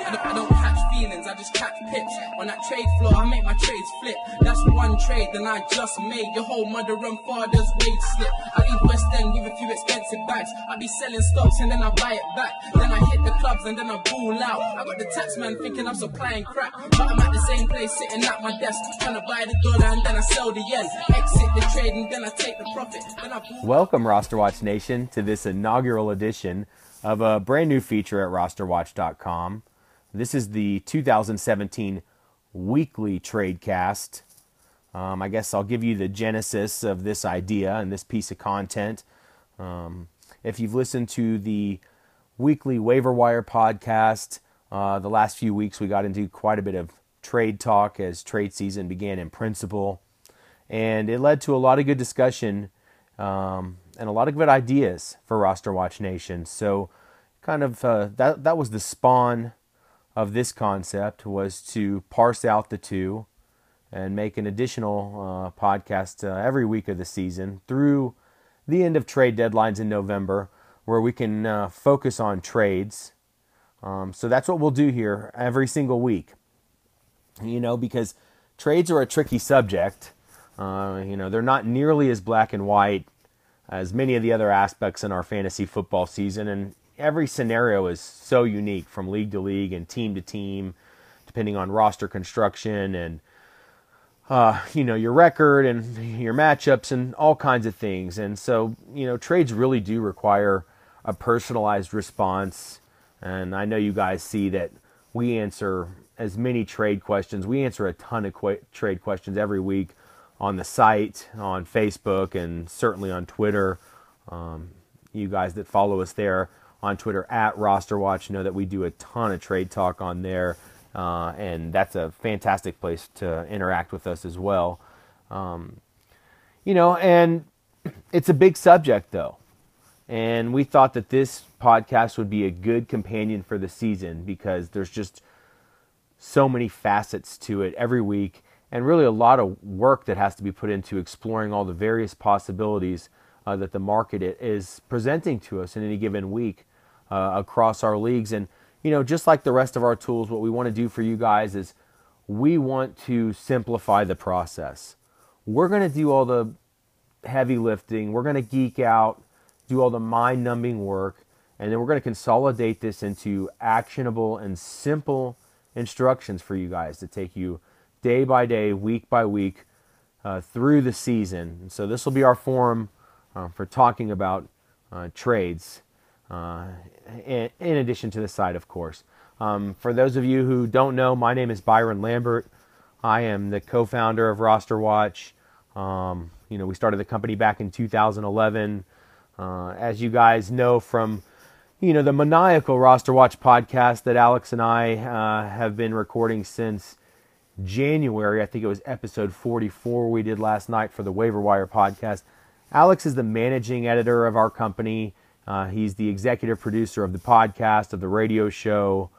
I don't, I don't catch feelings, I just catch pips. On that trade floor, I make my trades flip. That's one trade, then I just made your whole mother and father's wage slip. I leave West End with a few expensive bags. I be selling stocks and then I buy it back. Then I hit the clubs and then I ball out. I got the tax man thinking I'm supplying crack. But I'm at the same place sitting at my desk. Trying to buy the dollar and then I sell the yen. Exit the trade and then I take the profit. Then I ball Welcome, Roster Watch Nation, to this inaugural edition of a brand new feature at rosterwatch.com. This is the 2017 weekly tradecast. Um, I guess I'll give you the genesis of this idea and this piece of content. Um, if you've listened to the weekly waiver wire podcast, uh, the last few weeks we got into quite a bit of trade talk as trade season began in principle. And it led to a lot of good discussion um, and a lot of good ideas for Roster Watch Nation. So, kind of uh, that that was the spawn of this concept was to parse out the two and make an additional uh, podcast uh, every week of the season through the end of trade deadlines in November, where we can uh, focus on trades. Um, so that's what we'll do here every single week. You know, because trades are a tricky subject. Uh, you know, they're not nearly as black and white as many of the other aspects in our fantasy football season, and every scenario is so unique from league to league and team to team, depending on roster construction and uh, you know your record and your matchups and all kinds of things. And so you know trades really do require a personalized response. And I know you guys see that we answer as many trade questions. We answer a ton of qu- trade questions every week on the site, on Facebook, and certainly on Twitter. Um, you guys that follow us there on Twitter at RosterWatch. Know that we do a ton of trade talk on there, uh, and that's a fantastic place to interact with us as well. Um, you know, and it's a big subject though, and we thought that this podcast would be a good companion for the season because there's just so many facets to it every week and really a lot of work that has to be put into exploring all the various possibilities uh, that the market is presenting to us in any given week uh, across our leagues. And, you know, just like the rest of our tools, what we want to do for you guys is we want to simplify the process. We're going to do all the heavy lifting, we're going to geek out, do all the mind numbing work, and then we're going to consolidate this into actionable and simple instructions for you guys to take you day by day, week by week, uh, through the season. And so this will be our forum uh, for talking about uh, trades, in, in, addition to the site, of course. Um, for those of you who don't know, my name is Byron Lambert. I am the co-founder of Roster Watch. Um, you know, we started the company back in 2011. Uh, as you guys know from you know the maniacal roster watch podcast that alex and i uh, have been recording since January. I think it was episode 44 we did last night for the Waiver Wire podcast. Alex is the managing editor of our company. Uh, he's the executive producer of the podcast, of the radio show,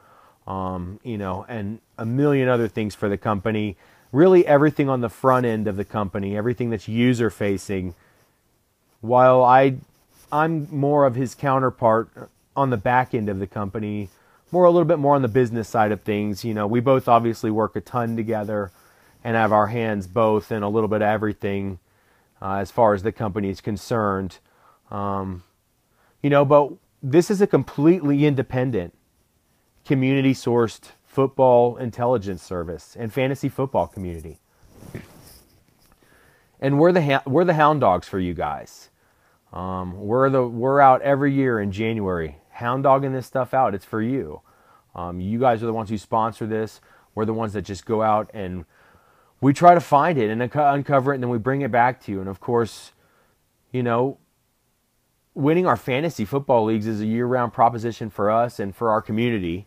um, you know, and a million other things for the company. Really, everything on the front end of the company, everything that's user facing. While I, I'm more of his counterpart on the back end of the company, more a little bit more on the business side of things. You know, we both obviously work a ton together and have our hands both in a little bit of everything uh, as far as the company is concerned. Um, you know, but this is a completely independent, community sourced football intelligence service and fantasy football community. And we're the ha- we're the hound dogs for you guys. Um, we're the we're out every year in January hound dogging this stuff out. It's for you. Um, you guys are the ones who sponsor this. We're the ones that just go out and we try to find it and uncover it, and then we bring it back to you. And of course, you know, winning our fantasy football leagues is a year-round proposition for us and for our community.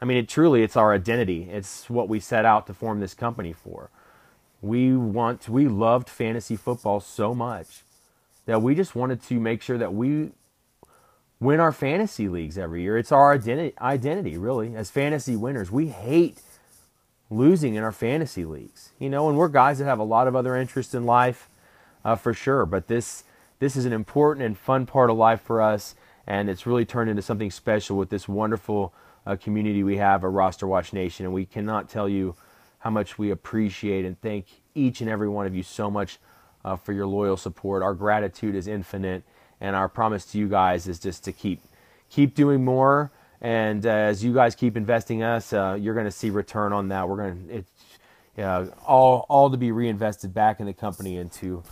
I mean, it truly it's our identity. It's what we set out to form this company for. We want we loved fantasy football so much that we just wanted to make sure that we win our fantasy leagues every year. It's our identity, identity really, as fantasy winners. We hate losing in our fantasy leagues, you know, and we're guys that have a lot of other interests in life, uh, for sure. But this this is an important and fun part of life for us, and it's really turned into something special with this wonderful uh, community we have at Roster Watch Nation. And we cannot tell you how much we appreciate and thank each and every one of you so much uh, for your loyal support. Our gratitude is infinite, and our promise to you guys is just to keep keep doing more. And uh, as you guys keep investing us, uh, you're going to see return on that. We're going to it's all all to be reinvested back in the company into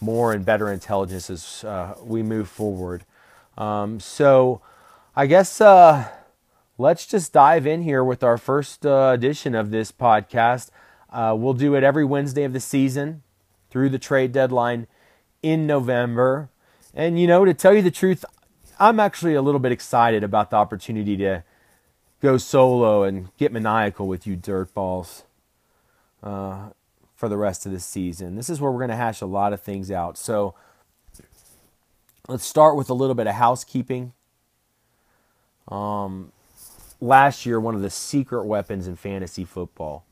more and better intelligence as uh, we move forward. Um, so, I guess uh, let's just dive in here with our first uh, edition of this podcast. Uh, we'll do it every Wednesday of the season through the trade deadline in November. And, you know, to tell you the truth, I'm actually a little bit excited about the opportunity to go solo and get maniacal with you dirtballs uh, for the rest of the season. This is where we're going to hash a lot of things out. So let's start with a little bit of housekeeping. Um, last year, one of the secret weapons in fantasy football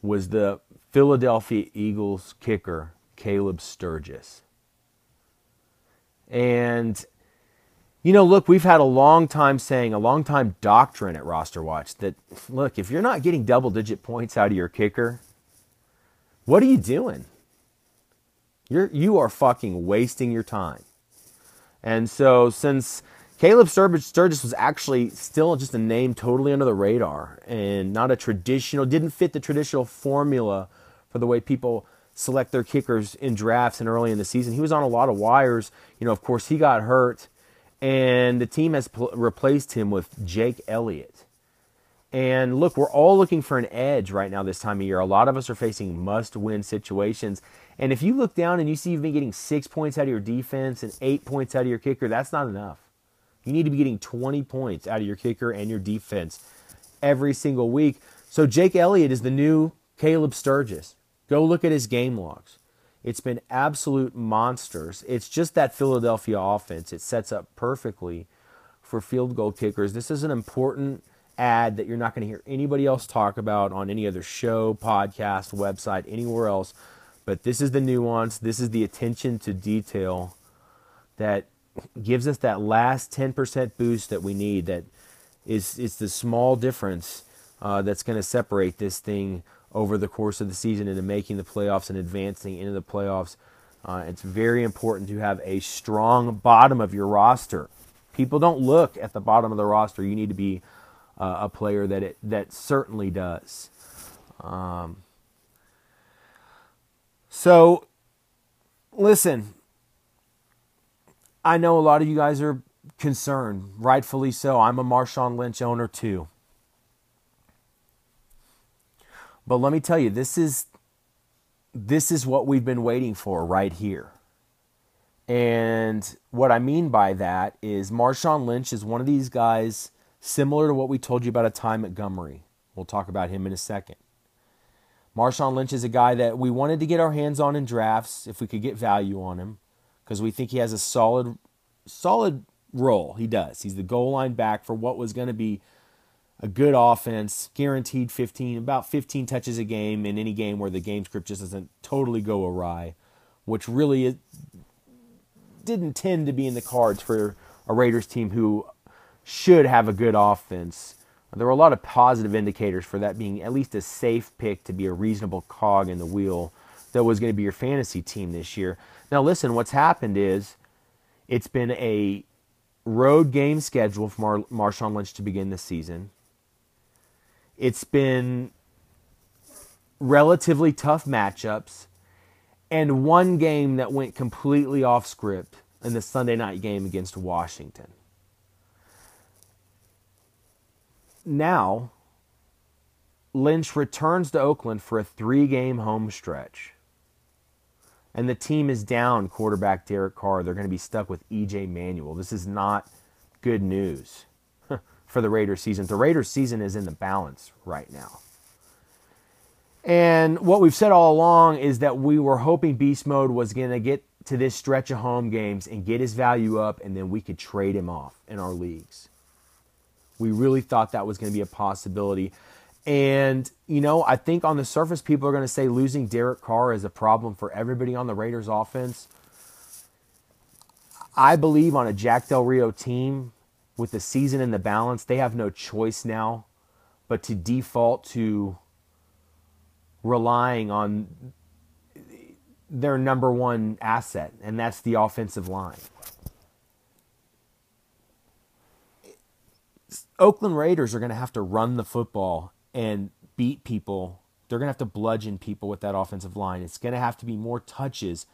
was the Philadelphia Eagles kicker, Caleb Sturgis. And, you know, look, we've had a long time saying, a long time doctrine at Roster Watch that, look, if you're not getting double digit points out of your kicker, what are you doing? You're, you are fucking wasting your time. And so, since Caleb Sturgis was actually still just a name totally under the radar and not a traditional, didn't fit the traditional formula for the way people select their kickers in drafts and early in the season. He was on a lot of wires. You know, of course, he got hurt, and the team has pl- replaced him with Jake Elliott. And look, we're all looking for an edge right now this time of year. A lot of us are facing must win situations. And if you look down and you see you've been getting six points out of your defense and eight points out of your kicker, that's not enough. You need to be getting 20 points out of your kicker and your defense every single week. So Jake Elliott is the new Caleb Sturgis. Go look at his game logs. It's been absolute monsters. It's just that Philadelphia offense. It sets up perfectly for field goal kickers. This is an important ad that you're not going to hear anybody else talk about on any other show, podcast, website, anywhere else. But this is the nuance. This is the attention to detail that gives us that last 10% boost that we need that is it's the small difference uh, that's going to separate this thing over the course of the season into making the playoffs and advancing into the playoffs. Uh, it's very important to have a strong bottom of your roster. People don't look at the bottom of the roster. You need to be uh, a player that it that certainly does. Um, so, listen, I know a lot of you guys are concerned, rightfully so. I'm a Marshawn Lynch owner too. But let me tell you, this is this is what we've been waiting for right here. And what I mean by that is Marshawn Lynch is one of these guys similar to what we told you about a Ty Montgomery. We'll talk about him in a second. Marshawn Lynch is a guy that we wanted to get our hands on in drafts if we could get value on him because we think he has a solid, solid role. He does. He's the goal line back for what was going to be a good offense, guaranteed 15, about 15 touches a game in any game where the game script just doesn't totally go awry, which really didn't tend to be in the cards for a Raiders team who should have a good offense. There were a lot of positive indicators for that being at least a safe pick to be a reasonable cog in the wheel that was going to be your fantasy team this year. Now, listen, what's happened is it's been a road game schedule for Mar- Marshawn Lynch to begin the season. It's been relatively tough matchups and one game that went completely off script in the Sunday night game against Washington. Now, Lynch returns to Oakland for a three game home stretch and the team is down quarterback Derek Carr. They're going to be stuck with EJ Manuel. This is not good news for the Raiders season. The Raiders season is in the balance right now. And what we've said all along is that we were hoping Beast Mode was going to get to this stretch of home games and get his value up, and then we could trade him off in our leagues. We really thought that was going to be a possibility. And, you know, I think on the surface, people are going to say losing Derek Carr is a problem for everybody on the Raiders offense. I believe on a Jack Del Rio team, with the season in the balance, they have no choice now but to default to relying on their number one asset, and that's the offensive line. Oakland Raiders are going to have to run the football and beat people. They're going to have to bludgeon people with that offensive line. It's going to have to be more touches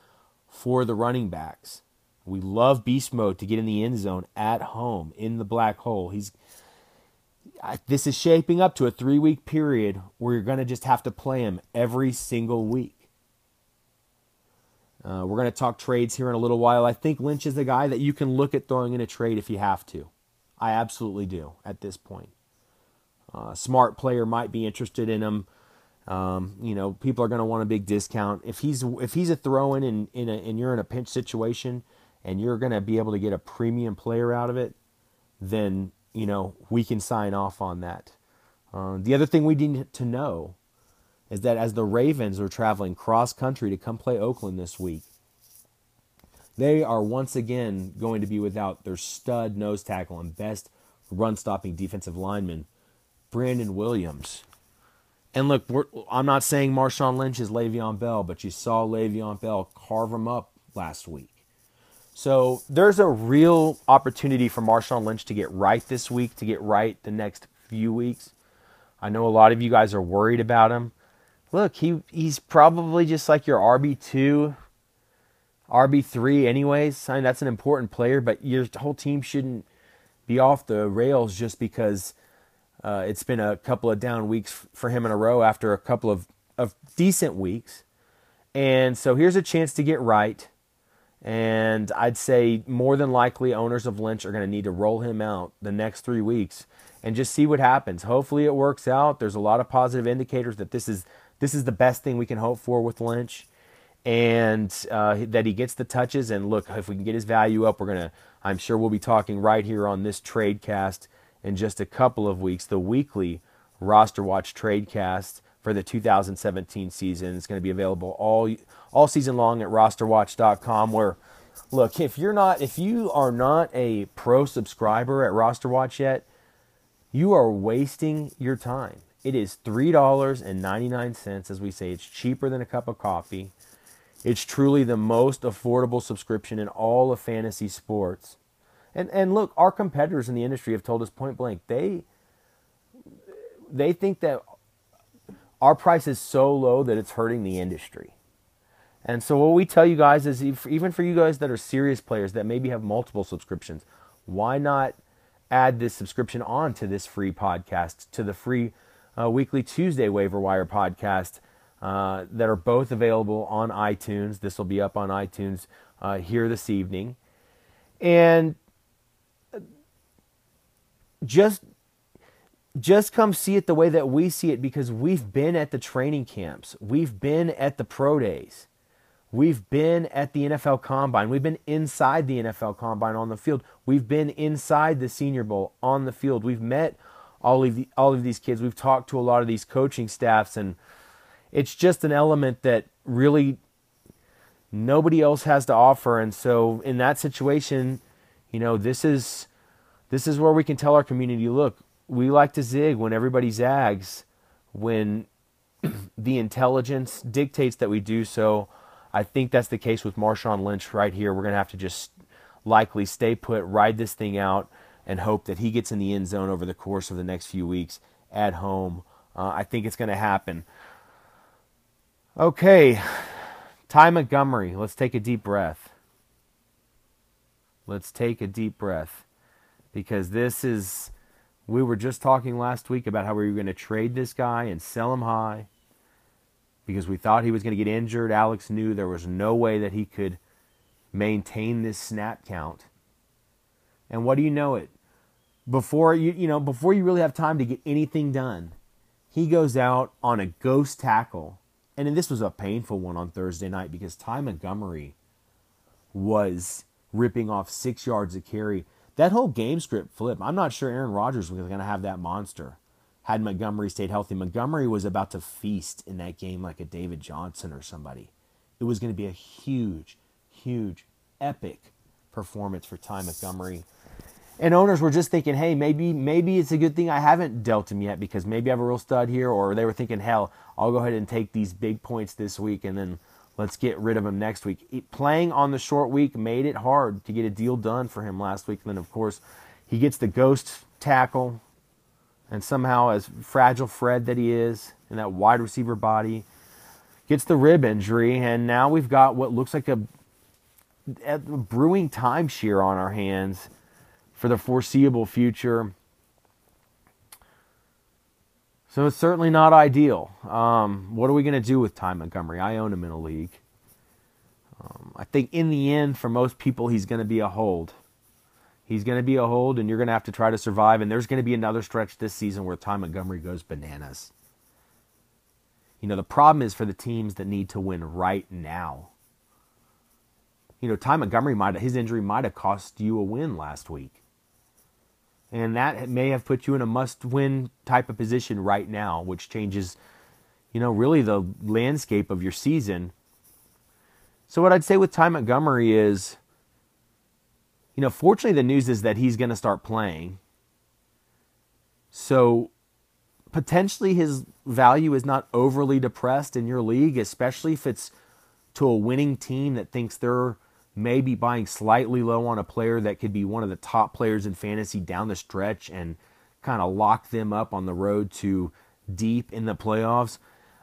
for the running backs. We love beast mode to get in the end zone at home in the black hole. He's this is shaping up to a three week period where you're going to just have to play him every single week. Uh, we're going to talk trades here in a little while. I think Lynch is the guy that you can look at throwing in a trade if you have to. I absolutely do at this point. Uh, smart player might be interested in him. Um, you know, people are going to want a big discount if he's if he's a throw in and in, a, and you're in a pinch situation and you're going to be able to get a premium player out of it, then you know we can sign off on that. Uh, the other thing we need to know is that as the Ravens are traveling cross country to come play Oakland this week, they are once again going to be without their stud nose tackle and best run stopping defensive lineman, Brandon Williams. And look, I'm not saying Marshawn Lynch is Le'Veon Bell, but you saw Le'Veon Bell carve him up last week. So there's a real opportunity for Marshawn Lynch to get right this week, to get right the next few weeks. I know a lot of you guys are worried about him. Look, he he's probably just like your RB two, RB three, anyways. I mean, that's an important player, but your whole team shouldn't be off the rails just because uh, it's been a couple of down weeks for him in a row after a couple of, of decent weeks. And so here's a chance to get right. And I'd say more than likely owners of Lynch are going to need to roll him out the next three weeks and just see what happens. Hopefully it works out. There's a lot of positive indicators that this is this is the best thing we can hope for with Lynch, and uh, that he gets the touches. And look, if we can get his value up, we're gonna. I'm sure we'll be talking right here on this trade cast in just a couple of weeks. The weekly roster watch trade cast for the 2017 season. is going to be available all all season long at rosterwatch.com where look, if you're not if you are not a pro subscriber at RosterWatch yet, you are wasting your time. It is $3.99 as we say. It's cheaper than a cup of coffee. It's truly the most affordable subscription in all of fantasy sports. And and look, our competitors in the industry have told us point blank they they think that our price is so low that it's hurting the industry. And so what we tell you guys is even for you guys that are serious players that maybe have multiple subscriptions, why not add this subscription on to this free podcast, to the free uh, weekly Tuesday waiver wire podcast uh, that are both available on iTunes. This will be up on iTunes uh, here this evening. And just just come see it the way that we see it because we've been at the training camps. We've been at the pro days. We've been at the NFL combine. We've been inside the NFL combine on the field. We've been inside the Senior Bowl on the field. We've met all of the, all of these kids. We've talked to a lot of these coaching staffs and it's just an element that really nobody else has to offer and so in that situation, you know, this is this is where we can tell our community, look, we like to zig when everybody zags, when the intelligence dictates that we do so. I think that's the case with Marshawn Lynch right here. We're going to have to just likely stay put, ride this thing out, and hope that he gets in the end zone over the course of the next few weeks at home. Uh, I think it's going to happen. Okay, Ty Montgomery. Let's take a deep breath. Let's take a deep breath because this is we were just talking last week about how we were going to trade this guy and sell him high because we thought he was going to get injured. Alex knew there was no way that he could maintain this snap count. And what do you know it? Before you you know, before you really have time to get anything done, he goes out on a ghost tackle. And this was a painful one on Thursday night because Ty Montgomery was ripping off six yards of carry that whole game script flip. I'm not sure Aaron Rodgers was going to have that monster had Montgomery stayed healthy. Montgomery was about to feast in that game like a David Johnson or somebody. It was going to be a huge, huge, epic performance for Ty Montgomery. And owners were just thinking, hey, maybe maybe it's a good thing I haven't dealt him yet because maybe I have a real stud here, or they were thinking, hell, I'll go ahead and take these big points this week and then let's get rid of him next week. Playing on the short week made it hard to get a deal done for him last week. And then, of course, he gets the ghost tackle, and somehow, as fragile Fred that he is, in that wide receiver body, gets the rib injury, and now we've got what looks like a, a brewing timeshare on our hands for the foreseeable future. So it's certainly not ideal. Um, what are we going to do with Ty Montgomery? I own him in a league. Um, I think in the end, for most people, he's going to be a hold. He's going to be a hold, and you're going to have to try to survive. And there's going to be another stretch this season where Ty Montgomery goes bananas. You know, the problem is for the teams that need to win right now. You know, Ty Montgomery might his injury might have cost you a win last week. And that may have put you in a must win type of position right now, which changes, you know, really the landscape of your season. So, what I'd say with Ty Montgomery is, you know, fortunately, the news is that he's going to start playing. So, potentially his value is not overly depressed in your league, especially if it's to a winning team that thinks they're maybe buying slightly low on a player that could be one of the top players in fantasy down the stretch and kind of lock them up on the road to deep in the playoffs.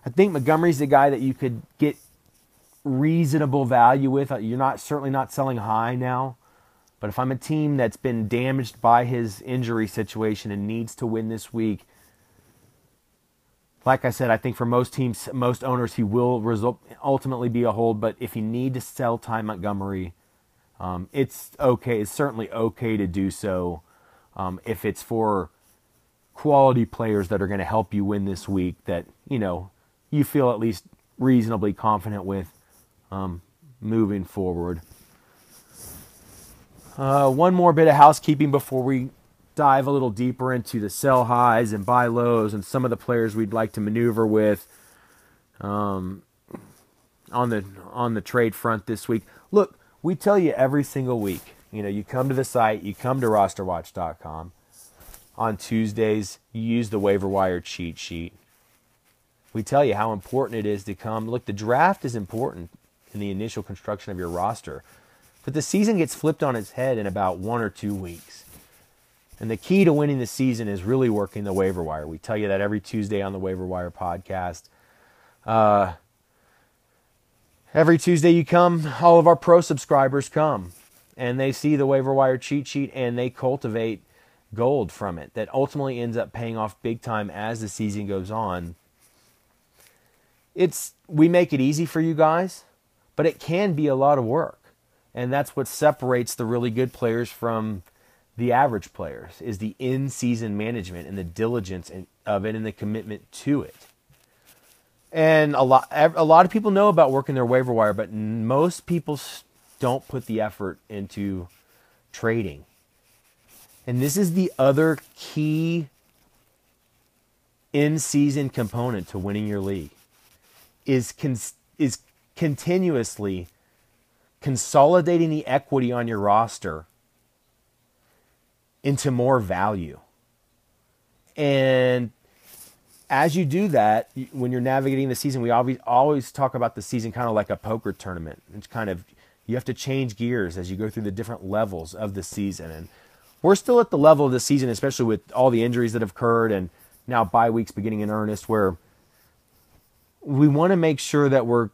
I think Montgomery's the guy that you could get reasonable value with. Uh, you're not certainly not selling high now, but if I'm a team that's been damaged by his injury situation and needs to win this week, like I said, I think for most teams, most owners, he will result, ultimately be a hold. But if you need to sell Ty Montgomery, um, it's okay. It's certainly okay to do so um, if it's for quality players that are going to help you win this week. That you know you feel at least reasonably confident with um, moving forward. Uh, one more bit of housekeeping before we dive a little deeper into the sell highs and buy lows and some of the players we'd like to maneuver with um, on the on the trade front this week. Look, we tell you every single week. You know, you come to the site, you come to rosterwatch.com. On Tuesdays, you use the waiver wire cheat sheet. We tell you how important it is to come. Look, the draft is important in the initial construction of your roster, but the season gets flipped on its head in about one or two weeks. And the key to winning the season is really working the waiver wire. We tell you that every Tuesday on the Waiver Wire podcast. Uh, every Tuesday you come, all of our pro subscribers come and they see the waiver wire cheat sheet and they cultivate gold from it that ultimately ends up paying off big time as the season goes on. It's we make it easy for you guys, but it can be a lot of work. And that's what separates the really good players from the average players is the in-season management and the diligence of it and the commitment to it. And a lot, a lot of people know about working their waiver wire, but most people don't put the effort into trading. And this is the other key in-season component to winning your league is con- is continuously consolidating the equity on your roster into more value. And as you do that, when you're navigating the season, we always always talk about the season kind of like a poker tournament. It's kind of you have to change gears as you go through the different levels of the season. And we're still at the level of the season, especially with all the injuries that have occurred and now bye weeks beginning in earnest, where we want to make sure that we're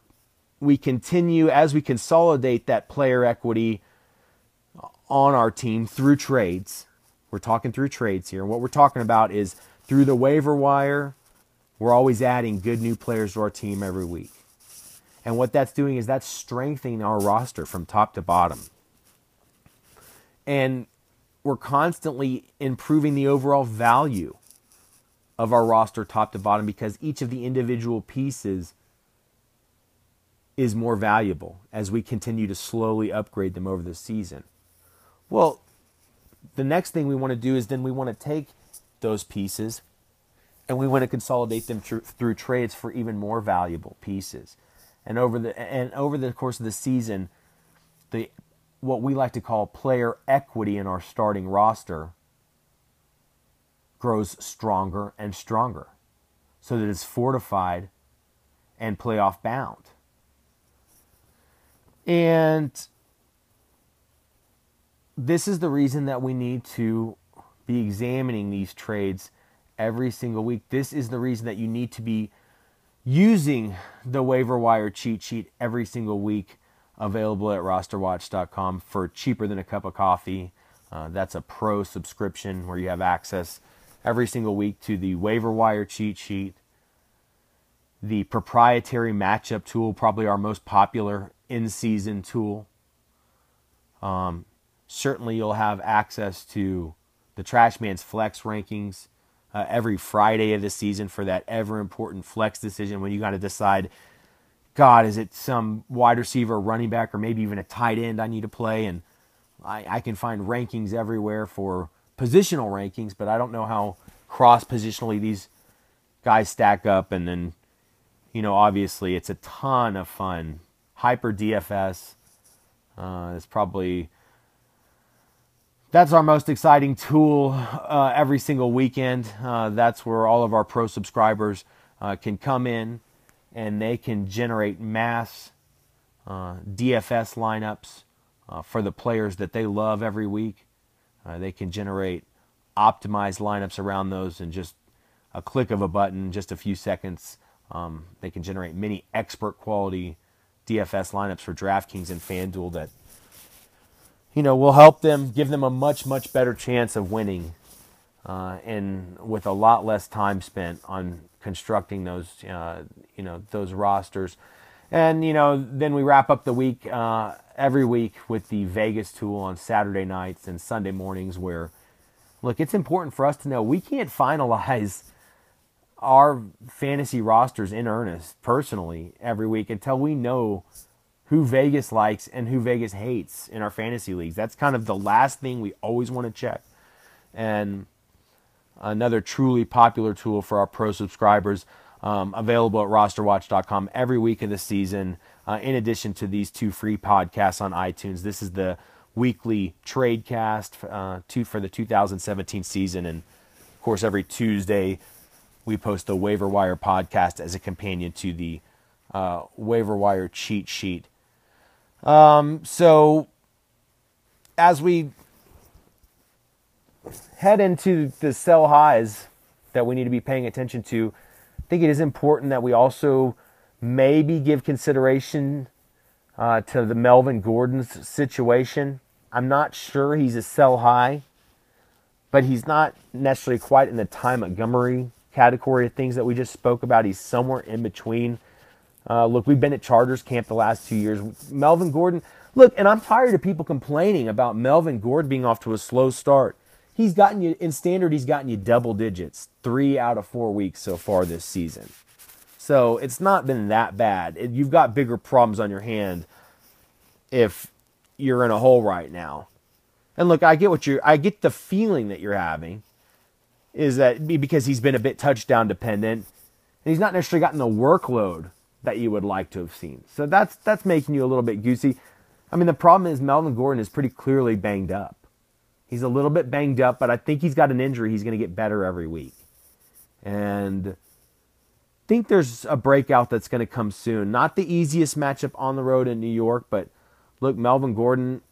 we continue as we consolidate that player equity uh, on our team through trades we're talking through trades here. And what we're talking about is through the waiver wire, we're always adding good new players to our team every week. And what that's doing is that's strengthening our roster from top to bottom. And we're constantly improving the overall value of our roster top to bottom because each of the individual pieces is more valuable as we continue to slowly upgrade them over the season. Well, the next thing we want to do is then we want to take those pieces and we want to consolidate them tr- through trades for even more valuable pieces. And over the and over the course of the season, the what we like to call player equity in our starting roster grows stronger and stronger so that it's fortified and playoff bound. And this is the reason that we need to be examining these trades every single week. This is the reason that you need to be using the waiver wire cheat sheet every single week available at rosterwatch.com for cheaper than a cup of coffee. Uh, that's a pro subscription where you have access every single week to the waiver wire cheat sheet, the proprietary matchup tool, probably our most popular in season tool. Um, certainly, you'll have access to the Trash Man's Flex rankings uh, every Friday of the season for that ever important flex decision when you got to decide, God, is it some wide receiver, running back, or maybe even a tight end I need to play? And I, I can find rankings everywhere for positional rankings, but I don't know how cross positionally these guys stack up. And then, you know, obviously it's a ton of fun. Hyper DFS uh, is probably that's our most exciting tool uh, every single weekend. Uh, that's where all of our pro subscribers uh, can come in and they can generate mass uh, DFS lineups uh, for the players that they love every week. Uh, they can generate optimized lineups around those in just a click of a button, just a few seconds. Um, they can generate many expert quality DFS lineups for DraftKings and FanDuel that you know, will help them, give them a much, much better chance of winning, uh, and with a lot less time spent on constructing those, uh, you know, those rosters. And you know, then we wrap up the week uh, every week with the Vegas tool on Saturday nights and Sunday mornings. Where, look, it's important for us to know we can't finalize our fantasy rosters in earnest personally every week until we know who Vegas likes and who Vegas hates in our fantasy leagues. That's kind of the last thing we always want to check. And another truly popular tool for our pro subscribers, um, available at rosterwatch.com every week of the season. Uh, in addition to these two free podcasts on iTunes, this is the weekly trade cast uh, for the 2017 season. And of course, every Tuesday, we post the waiver wire podcast as a companion to the uh, waiver wire cheat sheet um, so as we head into the sell highs that we need to be paying attention to, I think it is important that we also maybe give consideration uh, to the Melvin Gordon's situation. I'm not sure he's a sell high, but he's not necessarily quite in the Ty Montgomery category of things that we just spoke about. He's somewhere in between. Uh, look, we've been at Chargers camp the last two years. Melvin Gordon, look, and I'm tired of people complaining about Melvin Gordon being off to a slow start. He's gotten you, in standard, he's gotten you double digits three out of four weeks so far this season. So it's not been that bad. You've got bigger problems on your hand if you're in a hole right now. And look, I get what you're, I get the feeling that you're having is that because he's been a bit touchdown dependent and he's not necessarily gotten the workload that you would like to have seen. So that's that's making you a little bit goosey. I mean, the problem is Melvin Gordon is pretty clearly banged up. He's a little bit banged up, but I think he's got an injury. He's going to get better every week. And I think there's a breakout that's going to come soon. Not the easiest matchup on the road in New York, but look, Melvin Gordon,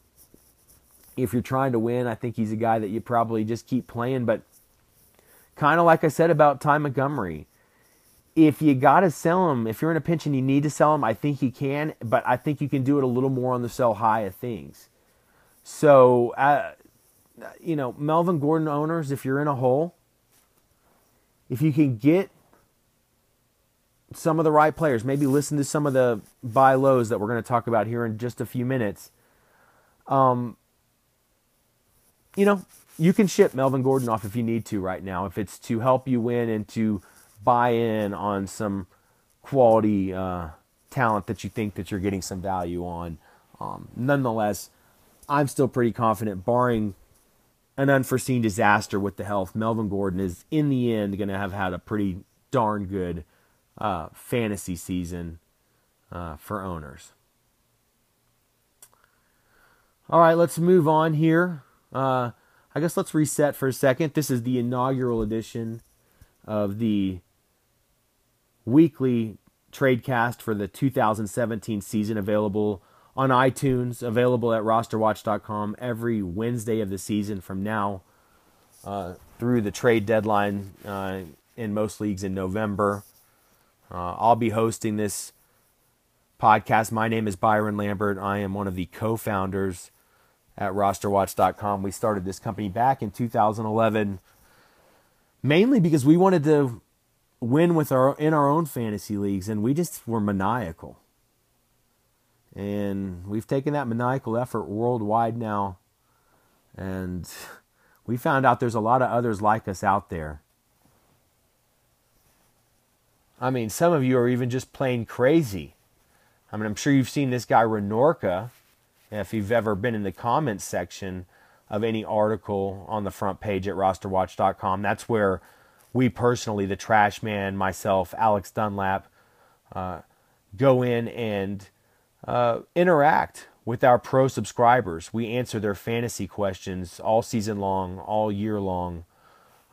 if you're trying to win, I think he's a guy that you probably just keep playing. But kind of like I said about Ty Montgomery, if you got to sell them, if you're in a pinch and you need to sell them, I think you can, but I think you can do it a little more on the sell high of things. So, uh, you know, Melvin Gordon owners, if you're in a hole, if you can get some of the right players, maybe listen to some of the buy lows that we're going to talk about here in just a few minutes. Um, you know, you can ship Melvin Gordon off if you need to right now, if it's to help you win and to buy in on some quality uh, talent that you think that you're getting some value on. Um, nonetheless, I'm still pretty confident, barring an unforeseen disaster with the health, Melvin Gordon is in the end going to have had a pretty darn good uh, fantasy season uh, for owners. All right, let's move on here. Uh, I guess let's reset for a second. This is the inaugural edition of the weekly tradecast for the 2017 season, available on iTunes, available at rosterwatch.com every Wednesday of the season from now uh, through the trade deadline uh, in most leagues in November. Uh, I'll be hosting this podcast. My name is Byron Lambert. I am one of the co founders at rosterwatch.com. We started this company back in 2011 mainly because we wanted to win with our in our own fantasy leagues and we just were maniacal. And we've taken that maniacal effort worldwide now and we found out there's a lot of others like us out there. I mean, some of you are even just plain crazy. I mean, I'm sure you've seen this guy Renorka if you've ever been in the comments section of any article on the front page at rosterwatch.com, that's where we personally, the trash man, myself, Alex Dunlap, uh, go in and uh, interact with our pro subscribers. We answer their fantasy questions all season long, all year long,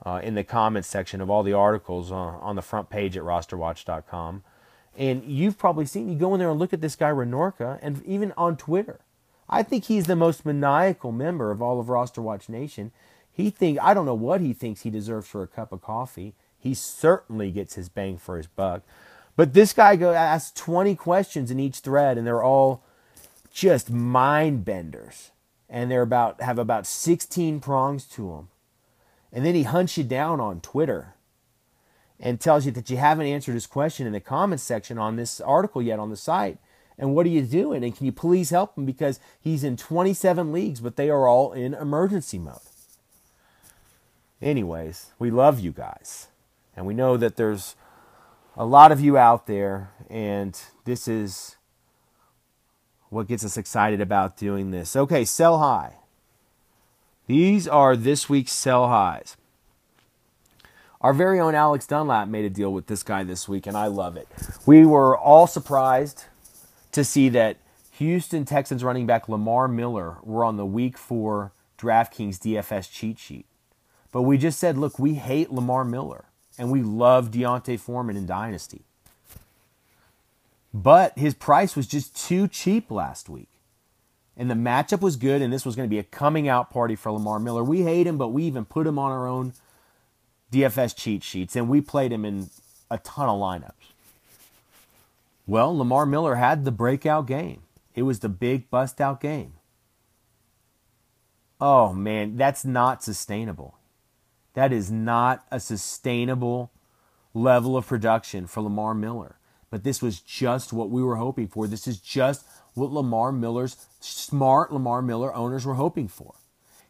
uh, in the comments section of all the articles uh, on the front page at rosterwatch.com. And you've probably seen, you go in there and look at this guy, Renorka, and even on Twitter I think he's the most maniacal member of all of Roster Watch Nation. He think I don't know what he thinks he deserves for a cup of coffee. He certainly gets his bang for his buck. But this guy go asks 20 questions in each thread, and they're all just mind benders. And they're about have about 16 prongs to them. And then he hunts you down on Twitter and tells you that you haven't answered his question in the comments section on this article yet on the site. And what are you doing? And can you please help him? Because he's in 27 leagues, but they are all in emergency mode. Anyways, we love you guys. And we know that there's a lot of you out there, and this is what gets us excited about doing this. Okay, sell high. These are this week's sell highs. Our very own Alex Dunlap made a deal with this guy this week, and I love it. We were all surprised to see that Houston Texans running back Lamar Miller were on the week four DraftKings DFS cheat sheet. But we just said, look, we hate Lamar Miller and we love D'Onta Foreman in Dynasty. But his price was just too cheap last week. And the matchup was good, and this was going to be a coming out party for Lamar Miller. We hate him, but we even put him on our own DFS cheat sheets, and we played him in a ton of lineups. Well, Lamar Miller had the breakout game. It was the big bust out game. Oh man, that's not sustainable. That is not a sustainable level of production for Lamar Miller. But this was just what we were hoping for. This is just what Lamar Miller's smart Lamar Miller owners were hoping for.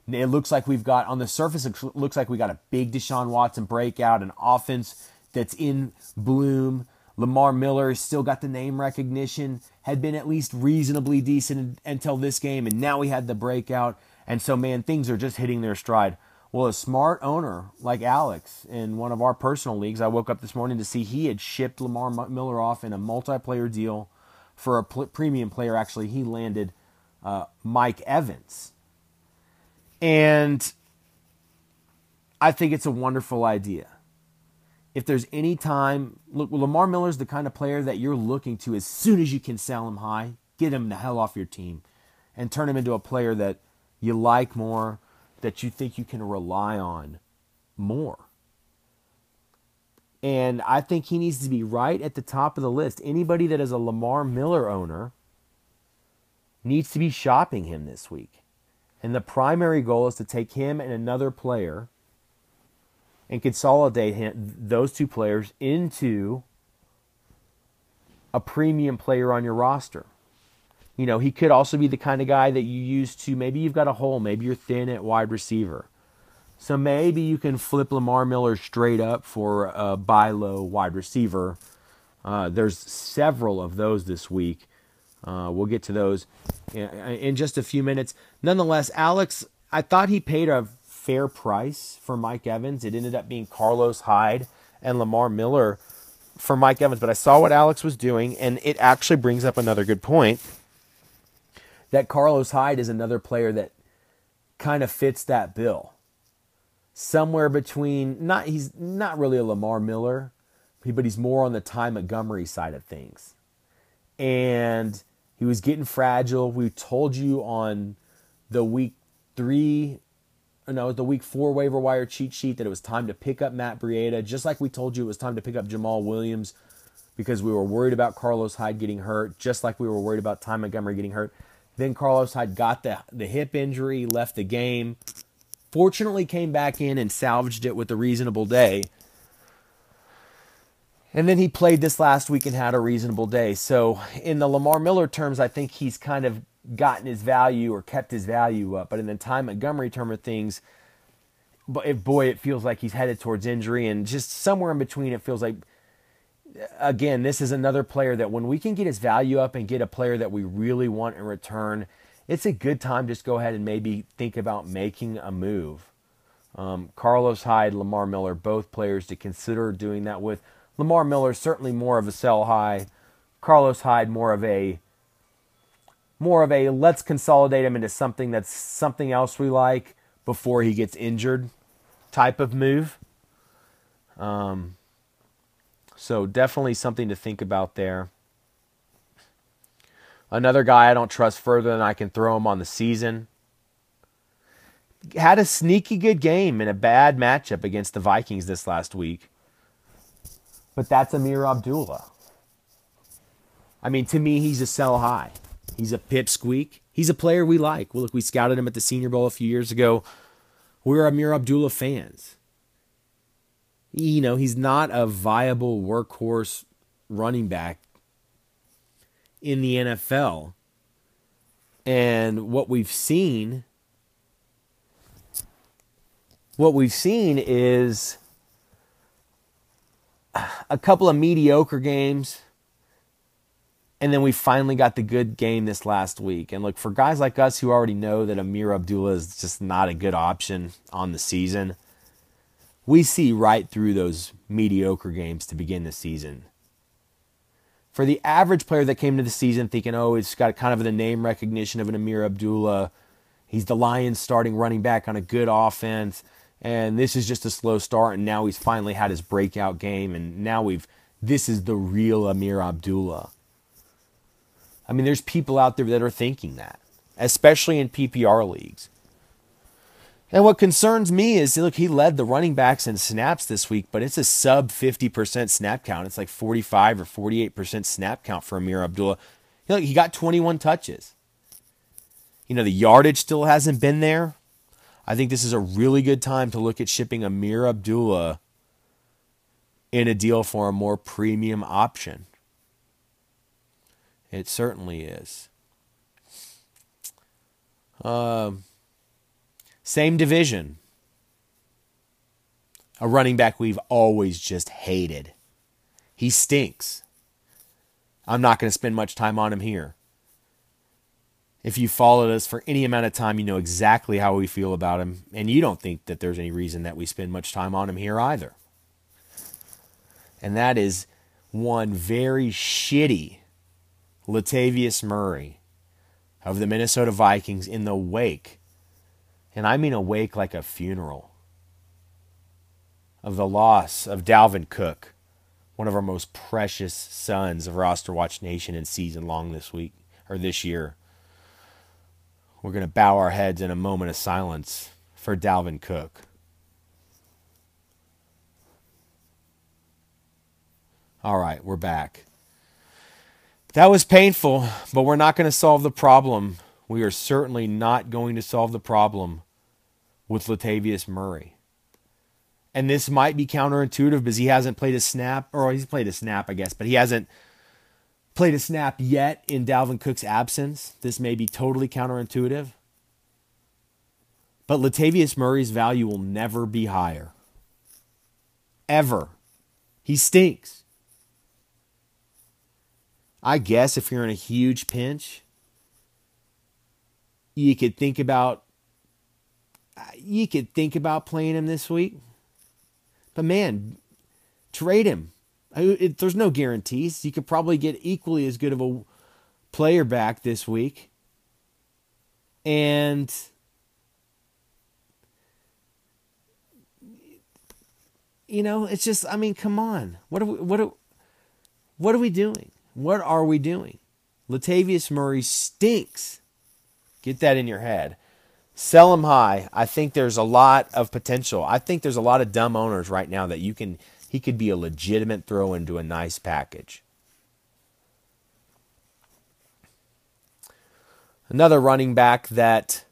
It looks like we've got on the surface. It looks like we got a big Deshaun Watson breakout, an offense that's in bloom, Lamar Miller still got the name recognition, had been at least reasonably decent until this game, and now he had the breakout. And so, man, things are just hitting their stride. Well, a smart owner like Alex in one of our personal leagues, I woke up this morning to see he had shipped Lamar Miller off in a multiplayer deal for a premium player. Actually, he landed uh, Mike Evans. And I think it's a wonderful idea if there's any time, look, Lamar Miller's the kind of player that you're looking to as soon as you can sell him high, get him the hell off your team and turn him into a player that you like more, that you think you can rely on more. And I think he needs to be right at the top of the list. Anybody that is a Lamar Miller owner needs to be shopping him this week. And the primary goal is to take him and another player and consolidate him, those two players into a premium player on your roster. You know, he could also be the kind of guy that you use to maybe you've got a hole, maybe you're thin at wide receiver. So maybe you can flip Lamar Miller straight up for a buy low wide receiver. Uh, there's several of those this week. Uh, we'll get to those in, in just a few minutes. Nonetheless, Alex, I thought he paid a fair price for Mike Evans. It ended up being Carlos Hyde and Lamar Miller for Mike Evans. But I saw what Alex was doing, and it actually brings up another good point. That Carlos Hyde is another player that kind of fits that bill. Somewhere between not he's not really a Lamar Miller, but he's more on the Ty Montgomery side of things. And he was getting fragile. We told you on the week three, no, the week four waiver wire cheat sheet that it was time to pick up Matt Breida, just like we told you it was time to pick up Jamaal Williams because we were worried about Carlos Hyde getting hurt, just like we were worried about Ty Montgomery getting hurt. Then Carlos Hyde got the, the hip injury, left the game. Fortunately, came back in and salvaged it with a reasonable day. And then he played this last week and had a reasonable day. So, in the Lamar Miller terms, I think he's kind of gotten his value or kept his value up. But in the Ty Montgomery term of things, boy, it feels like he's headed towards injury, and just somewhere in between, it feels like again, this is another player that when we can get his value up and get a player that we really want in return, it's a good time just go ahead and maybe think about making a move. Um, Carlos Hyde, Lamar Miller, both players to consider doing that with. Lamar Miller certainly more of a sell high. Carlos Hyde more of a more of a let's consolidate him into something that's something else we like before he gets injured type of move. Um, so definitely something to think about there. Another guy I don't trust further than I can throw him on the season. Had a sneaky good game in a bad matchup against the Vikings this last week. But that's Ameer Abdullah. I mean, to me, he's a sell high. He's a pipsqueak. He's a player we like. Look, we scouted him at the Senior Bowl a few years ago. We're Ameer Abdullah fans you know, he's not a viable workhorse running back in the NFL. And what we've seen what we've seen is a couple of mediocre games and then we finally got the good game this last week. And look, for guys like us who already know that Ameer Abdullah is just not a good option on the season, we see right through those mediocre games to begin the season. For the average player that came to the season thinking, oh, it's got kind of the name recognition of an Ameer Abdullah, he's the Lions starting running back on a good offense, and this is just a slow start, and now he's finally had his breakout game, and now we've this is the real Ameer Abdullah. I mean, there's people out there that are thinking that, especially in PPR leagues. And what concerns me is look, he led the running backs in snaps this week, but it's a sub 50% snap count. It's like 45 or 48% snap count for Ameer Abdullah. Look, he got 21 touches. You know, the yardage still hasn't been there. I think this is a really good time to look at shipping Ameer Abdullah in a deal for a more premium option. It certainly is. Um, same division. A running back we've always just hated. He stinks. I'm not going to spend much time on him here. If you followed us for any amount of time, you know exactly how we feel about him, and you don't think that there's any reason that we spend much time on him here either. And that is one very shitty Latavius Murray of the Minnesota Vikings in the wake and I mean awake like a funeral, of the loss of Dalvin Cook, one of our most precious sons of Roster Watch Nation and season long this week or this year. We're going to bow our heads in a moment of silence for Dalvin Cook. All right, we're back. That was painful, but we're not going to solve the problem we are certainly not going to solve the problem with Latavius Murray. And this might be counterintuitive because he hasn't played a snap, or he's played a snap, I guess, but he hasn't played a snap yet in Dalvin Cook's absence. This may be totally counterintuitive. But Latavius Murray's value will never be higher. Ever. He stinks. I guess if you're in a huge pinch, you could think about you could think about playing him this week. But man, trade him. It, there's no guarantees. You could probably get equally as good of a player back this week. And you know, it's just I mean, come on. What are we what are what are we doing? What are we doing? Latavius Murray stinks. Get that in your head. Sell him high. I think there's a lot of potential. I think there's a lot of dumb owners right now that you can he could be a legitimate throw into a nice package. Another running back that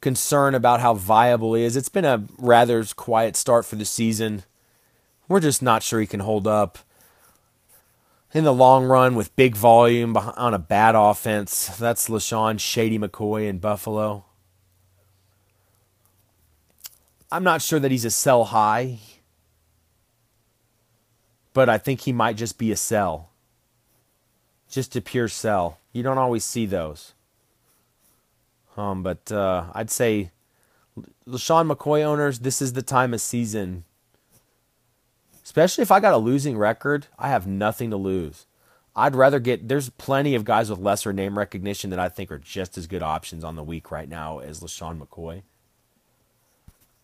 concern about how viable he is. It's been a rather quiet start for the season. We're just not sure he can hold up in the long run with big volume on a bad offense. That's LeSean Shady McCoy in Buffalo. I'm not sure that he's a sell high, but I think he might just be a sell. Just a pure sell. You don't always see those. Um, but uh, I'd say LeSean McCoy owners, this is the time of season. Especially if I got a losing record, I have nothing to lose. I'd rather get. There's plenty of guys with lesser name recognition that I think are just as good options on the week right now as LeSean McCoy.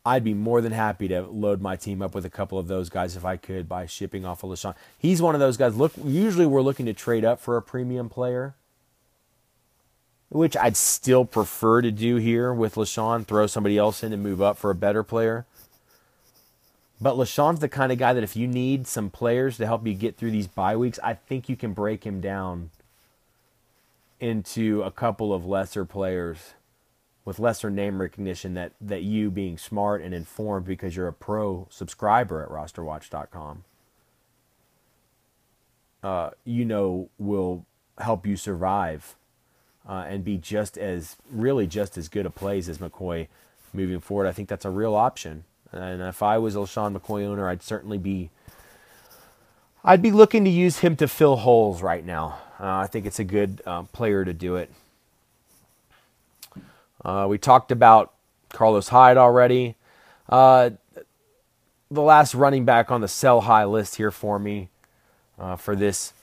I'd be more than happy to load my team up with a couple of those guys if I could by shipping off of LeSean. He's one of those guys. Look, usually we're looking to trade up for a premium player, which I'd still prefer to do here with LeSean. Throw somebody else in and move up for a better player. But LeSean's the kind of guy that if you need some players to help you get through these bye weeks, I think you can break him down into a couple of lesser players with lesser name recognition that that you being smart and informed because you're a pro subscriber at rosterwatch.com uh, you know will help you survive uh, and be just as really just as good a plays as McCoy moving forward. I think that's a real option. And if I was a LeSean McCoy owner, I'd certainly be I'd be looking to use him to fill holes right now. Uh, I think it's a good uh, player to do it. Uh, we talked about Carlos Hyde already. Uh, the last running back on the sell high list here for me uh, for this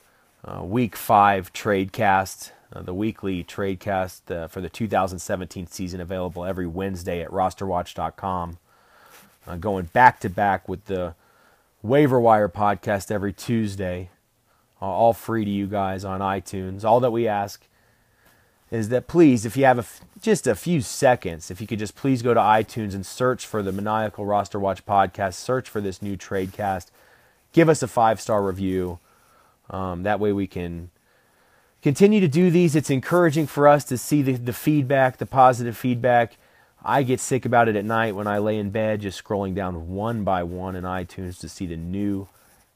uh, week five trade cast, uh, the weekly trade cast uh, for the 2017 season, available every Wednesday at rosterwatch.com. going back to back with the waiver wire podcast every Tuesday, all free to you guys on iTunes. All that we ask is that please, if you have a, just a few seconds, if you could just please go to iTunes and search for the Maniacal Roster Watch podcast, search for this new trade cast, give us a five star review. Um, that way we can continue to do these. It's encouraging for us to see the, the feedback, the positive feedback. I get sick about it at night when I lay in bed, just scrolling down one by one in iTunes to see the new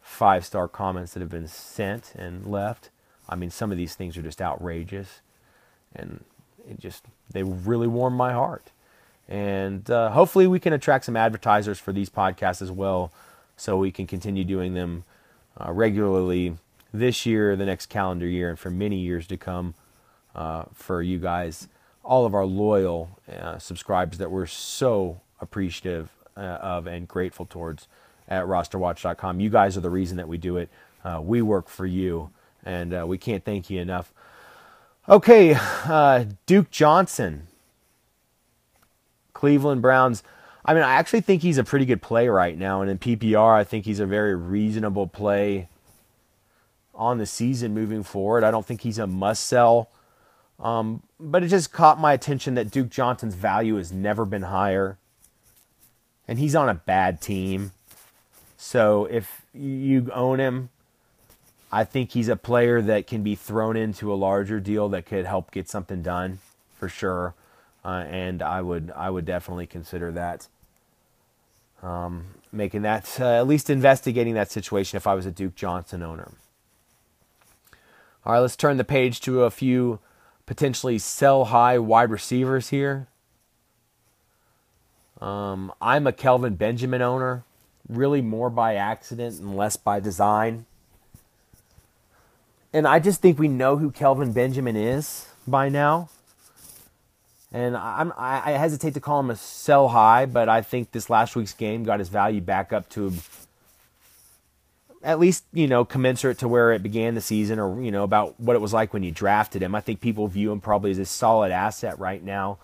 five star comments that have been sent and left. I mean, some of these things are just outrageous and it just they really warm my heart. And uh, hopefully, we can attract some advertisers for these podcasts as well, so we can continue doing them uh, regularly this year, the next calendar year, and for many years to come. Uh, for you guys, all of our loyal uh, subscribers that we're so appreciative uh, of and grateful towards at rosterwatch.com. You guys are the reason that we do it. Uh, we work for you, and we can't thank you enough. Okay, uh, Duke Johnson, Cleveland Browns. I mean, I actually think he's a pretty good play right now, and in PPR, I think he's a very reasonable play on the season moving forward. I don't think he's a must sell, um, but it just caught my attention that Duke Johnson's value has never been higher, and he's on a bad team. So if you own him, I think he's a player that can be thrown into a larger deal that could help get something done for sure. Uh, and I would I would definitely consider that. Um, making that uh, at least investigating that situation if I was a Duke Johnson owner. All right, let's turn the page to a few potentially sell high wide receivers here. Um, I'm a Kelvin Benjamin owner, really more by accident and less by design and I just think we know who Kelvin Benjamin is by now. And I'm, I hesitate to call him a sell high, but I think this last week's game got his value back up to at least you know commensurate to where it began the season, or you know about what it was like when you drafted him. I think people view him probably as a solid asset right now.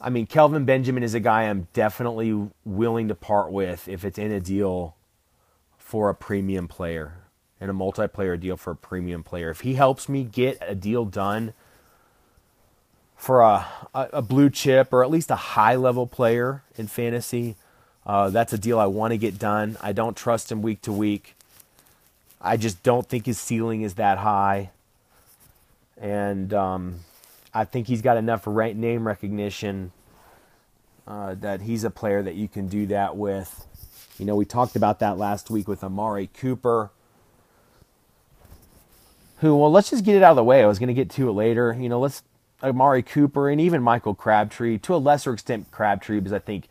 I mean, Kelvin Benjamin is a guy I'm definitely willing to part with if it's in a deal for a premium player, in a multiplayer deal for a premium player. If he helps me get a deal done for a, a, a blue chip or at least a high level player in fantasy, uh, that's a deal I want to get done. I don't trust him week to week. I just don't think his ceiling is that high. And um, I think he's got enough name recognition uh, that he's a player that you can do that with. You know, we talked about that last week with Amari Cooper. Who, well, let's just get it out of the way. I was going to get to it later. You know, let's, Amari Cooper and even Michael Crabtree, to a lesser extent, Crabtree, because I think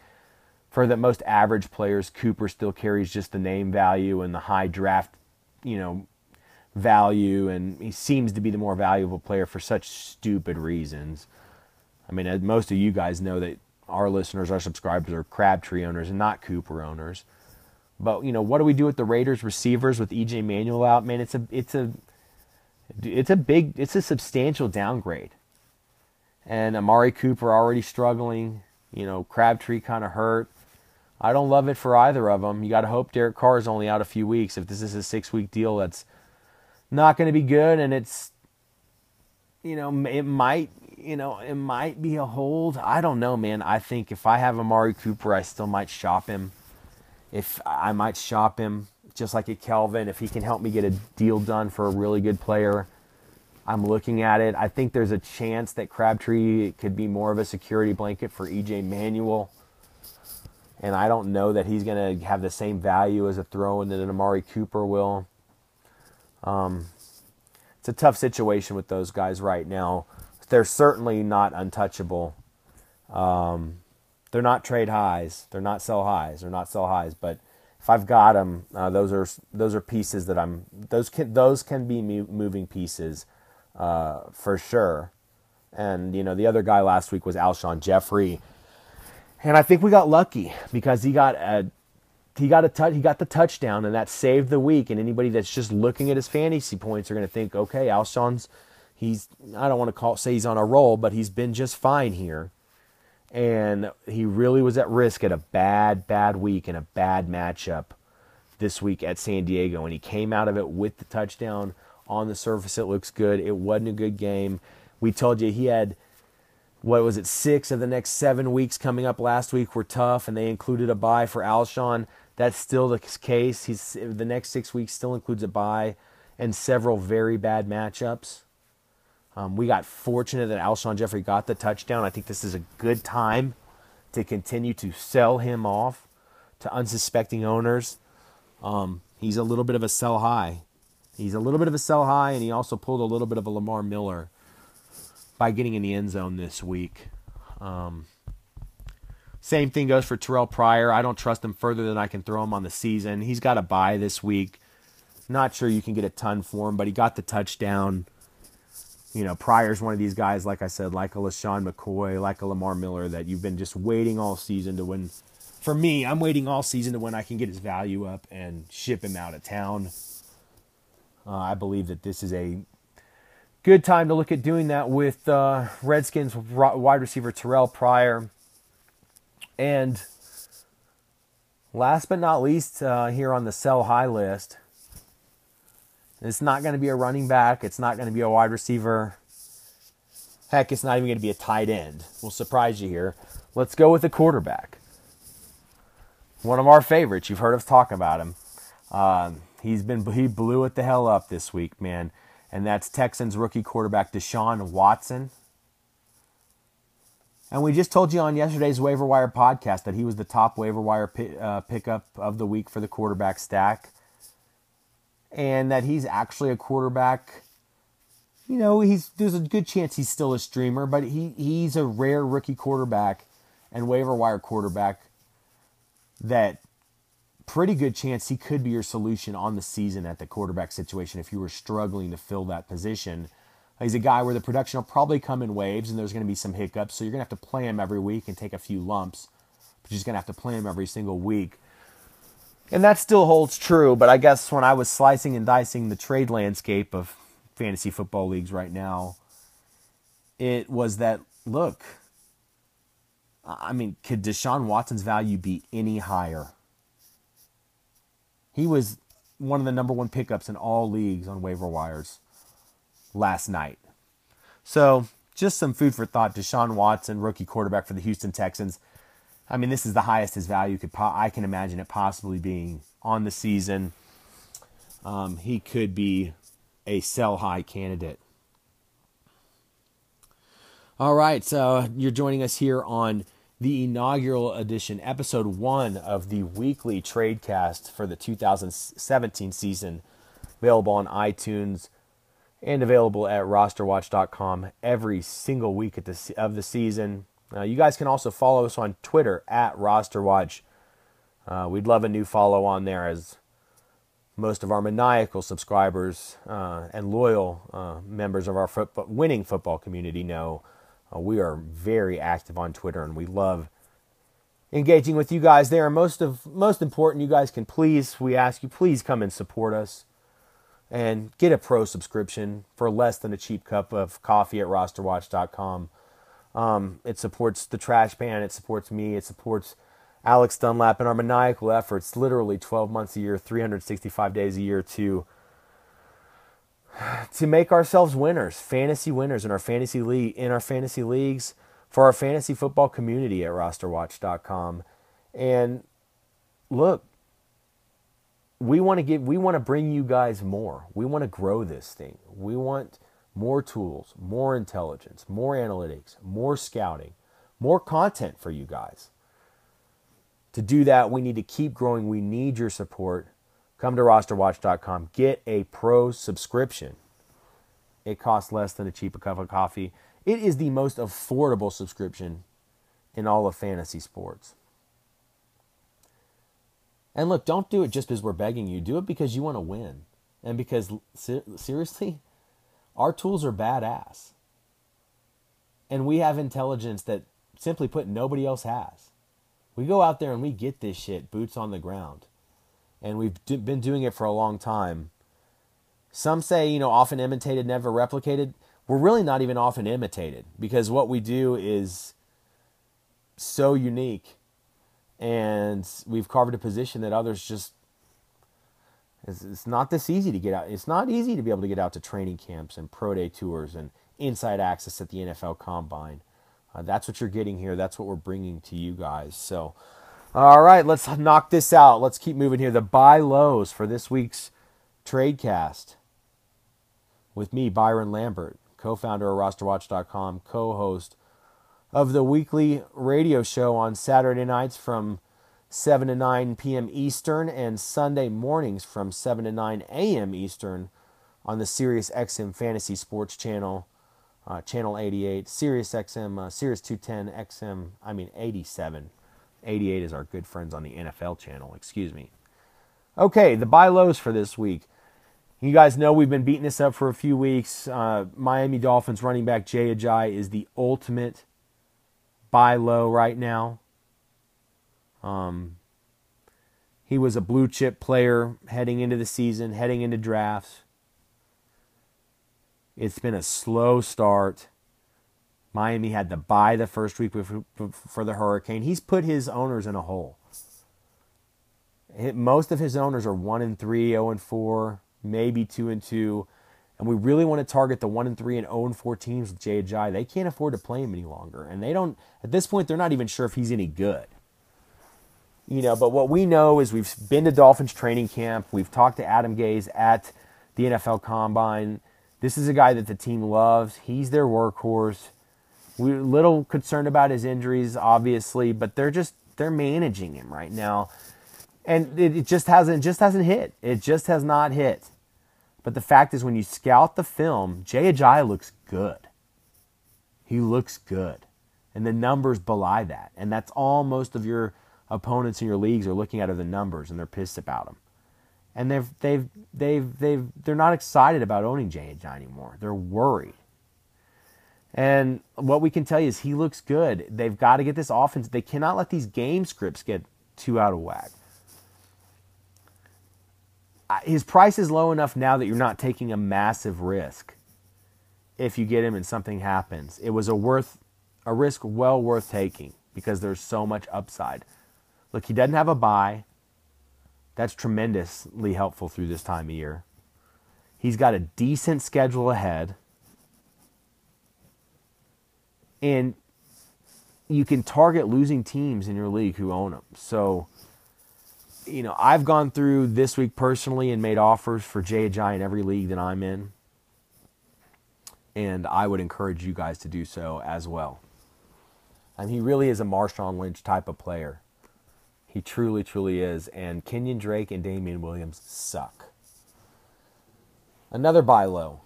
for the most average players, Cooper still carries just the name value and the high draft, you know, value, and he seems to be the more valuable player for such stupid reasons. I mean, most of you guys know that our listeners, our subscribers are Crabtree owners and not Cooper owners. But you know, what do we do with the Raiders receivers with EJ Manuel out? Man, it's a it's a it's a big it's a substantial downgrade. And Amari Cooper already struggling. You know, Crabtree kind of hurt. I don't love it for either of them. You got to hope Derek Carr is only out a few weeks. If this is a six week deal, that's not going to be good. And it's, you know, it might, you know, it might be a hold. I don't know, man. I think if I have Amari Cooper, I still might shop him. If I might shop him, just like a Kelvin, if he can help me get a deal done for a really good player. I'm looking at it. I think there's a chance that Crabtree could be more of a security blanket for EJ Manuel and I don't know that he's going to have the same value as a throw in that an Amari Cooper will. Um, it's a tough situation with those guys right now. They're certainly not untouchable. Um, they're not trade highs. They're not sell highs. They're not sell highs. But if I've got them, uh, those are those are pieces that I'm. Those can those can be moving pieces uh, for sure. And you know the other guy last week was Alshon Jeffery, and I think we got lucky because he got a he got a touch he got the touchdown and that saved the week. And anybody that's just looking at his fantasy points are going to think, okay, Alshon's he's I don't want to call say he's on a roll, but he's been just fine here. And he really was at risk at a bad, bad week and a bad matchup this week at San Diego. And he came out of it with the touchdown. On the surface, it looks good. It wasn't a good game. We told you he had what was it, six of the next seven weeks coming up last week were tough, and they included a bye for Alshon. That's still the case. He's the next six weeks still includes a bye and several very bad matchups. Um, we got fortunate that Alshon Jeffery got the touchdown. I think this is a good time to continue to sell him off to unsuspecting owners. Um, he's a little bit of a sell high. He's a little bit of a sell high, and he also pulled a little bit of a Lamar Miller by getting in the end zone this week. Um, same thing goes for Terrelle Pryor. I don't trust him further than I can throw him on the season. He's got a buy this week. Not sure you can get a ton for him, but he got the touchdown. You know, Pryor's one of these guys, like I said, like a LeSean McCoy, like a Lamar Miller, that you've been just waiting all season to win. For me, I'm waiting all season to when I can get his value up and ship him out of town. Uh, I believe that this is a good time to look at doing that with uh, Redskins wide receiver Terrelle Pryor. And last but not least, uh, here on the sell high list, it's not going to be a running back. It's not going to be a wide receiver. Heck, it's not even going to be a tight end. We'll surprise you here. Let's go with a quarterback. One of our favorites. You've heard us talk about him. Um, he's been he blew it the hell up this week, man and that's Texans rookie quarterback Deshaun Watson. And we just told you on yesterday's waiver wire podcast that he was the top waiver wire pick, uh, pickup of the week for the quarterback stack, and that he's actually a quarterback. You know, he's there's a good chance he's still a streamer, but he he's a rare rookie quarterback and waiver wire quarterback that pretty good chance he could be your solution on the season at the quarterback situation if you were struggling to fill that position. He's a guy where the production will probably come in waves and there's going to be some hiccups, so you're going to have to play him every week and take a few lumps, but you're just going to have to play him every single week. And that still holds true, but I guess when I was slicing and dicing the trade landscape of fantasy football leagues right now, it was that look, I mean, could Deshaun Watson's value be any higher? He was one of the number one pickups in all leagues on waiver wires last night. So, just some food for thought. Deshaun Watson, rookie quarterback for the Houston Texans. I mean, this is the highest his value could po- I can imagine it possibly being on the season. Um, he could be a sell high candidate. All right, so you're joining us here on the inaugural edition, episode one of the weekly trade cast for the 2017 season, available on iTunes and available at rosterwatch.com every single week the, of the season. Uh, you guys can also follow us on Twitter at rosterwatch. Uh, we'd love a new follow on there as most of our maniacal subscribers uh, and loyal uh, members of our winning football community know uh, we are very active on Twitter, and we love engaging with you guys there. Most of most important, you guys can please we ask you please come and support us and get a pro subscription for less than a cheap cup of coffee at rosterwatch.com. Um, it supports the trash pan, it supports me, it supports Alex Dunlap and our maniacal efforts, literally 12 months a year, 365 days a year to to make ourselves winners, fantasy winners in our fantasy league, in our fantasy leagues, for our fantasy football community at rosterwatch.com. And look, we want to give we want to bring you guys more. We want to grow this thing. We want more tools, more intelligence, more analytics, more scouting, more content for you guys. To do that, we need to keep growing. We need your support. Come to rosterwatch.com. Get a pro subscription. It costs less than a cheap cup of coffee. It is the most affordable subscription in all of fantasy sports. And look, don't do it just because we're begging you. Do it because you want to win. And because, seriously, our tools are badass. And we have intelligence that, simply put, nobody else has. We go out there and we get this shit boots on the ground and we've been doing it for a long time. Some say, you know, often imitated, never replicated. We're really not even often imitated because what we do is so unique and we've carved a position that others just it's, it's not this easy to get out. It's not easy to be able to get out to training camps and pro day tours and inside access at the NFL Combine. Uh, that's what you're getting here. That's what we're bringing to you guys. So, all right, let's knock this out. Let's keep moving here. The buy lows for this week's trade cast with me, Byron Lambert, co founder of rosterwatch.com, co host of the weekly radio show on Saturday nights from 7 to 9 p.m. Eastern and Sunday mornings from 7 to 9 a.m. Eastern on the Sirius XM Fantasy Sports Channel, uh, Channel 88, Sirius XM, uh, Sirius 210 XM, I mean 87 88 is our good friends on the NFL channel, excuse me. Okay, the buy lows for this week. You guys know we've been beating this up for a few weeks. Uh, Miami Dolphins running back Jay Ajayi is the ultimate buy low right now. Um, he was a blue chip player heading into the season, heading into drafts. It's been a slow start. Miami had to buy the first week for the hurricane. He's put his owners in a hole. Most of his owners are one and three, zero and four, maybe two and two, and we really want to target the one and three and zero oh and four teams with Jay. They can't afford to play him any longer, and they don't. At this point, they're not even sure if he's any good. You know, but what we know is we've been to Dolphins training camp. We've talked to Adam Gase at the NFL Combine. This is a guy that the team loves. He's their workhorse. We're a little concerned about his injuries, obviously, but they're just they're managing him right now, and it, it just hasn't just hasn't hit. It just has not hit. But the fact is, when you scout the film, Jay Ajayi looks good. He looks good, and the numbers belie that. And that's all most of your opponents in your leagues are looking at are the numbers, and they're pissed about them. And they've they've they've they've they're not excited about owning Ajayi anymore. They're worried. And what we can tell you is he looks good. They've got to get this offense. They cannot let these game scripts get too out of whack. his price is low enough now that you're not taking a massive risk if you get him and something happens. It was a worth a risk well worth taking because there's so much upside. Look, he doesn't have a buy. That's tremendously helpful through this time of year. He's got a decent schedule ahead. And you can target losing teams in your league who own them. So, you know, I've gone through this week personally and made offers for Jay in every league that I'm in. And I would encourage you guys to do so as well. And he really is a Marshawn Lynch type of player. He truly, truly is. And Kenyan Drake and Damien Williams suck. Another buy low.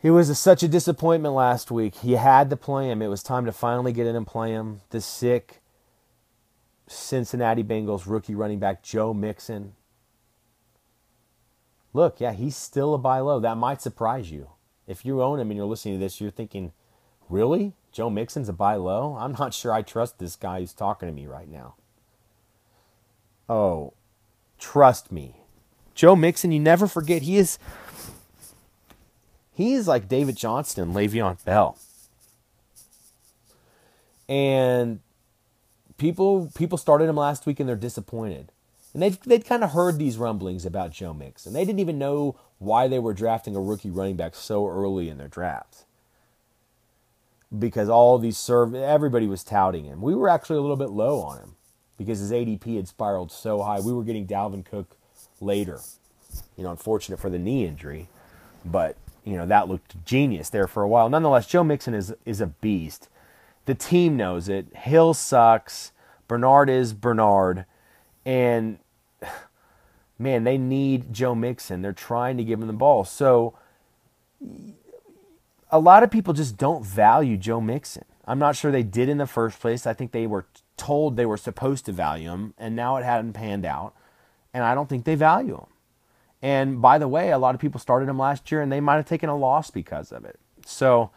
He was a, such a disappointment last week. He had to play him. It was time to finally get in and play him. The sick Cincinnati Bengals rookie running back Joe Mixon. Look, yeah, he's still a buy low. That might surprise you. If you own him and you're listening to this, you're thinking, really? Joe Mixon's a buy low? I'm not sure I trust this guy who's talking to me right now. Oh, trust me. Joe Mixon, you never forget, he is he is like David Johnson, Le'Veon Bell. And people people started him last week and they're disappointed. And they'd, they'd kind of heard these rumblings about Joe Mixon. They didn't even know why they were drafting a rookie running back so early in their draft. Because all these serve everybody was touting him. We were actually a little bit low on him because his ADP had spiraled so high. We were getting Dalvin Cook later. You know, unfortunate for the knee injury, but you know, that looked genius there for a while. Nonetheless, Joe Mixon is is a beast. The team knows it. Hill sucks. Bernard is Bernard. And man, they need Joe Mixon. They're trying to give him the ball. So a lot of people just don't value Joe Mixon. I'm not sure they did in the first place. I think they were told they were supposed to value him, and now it hadn't panned out. And I don't think they value him. And by the way, a lot of people started him last year and they might have taken a loss because of it. So,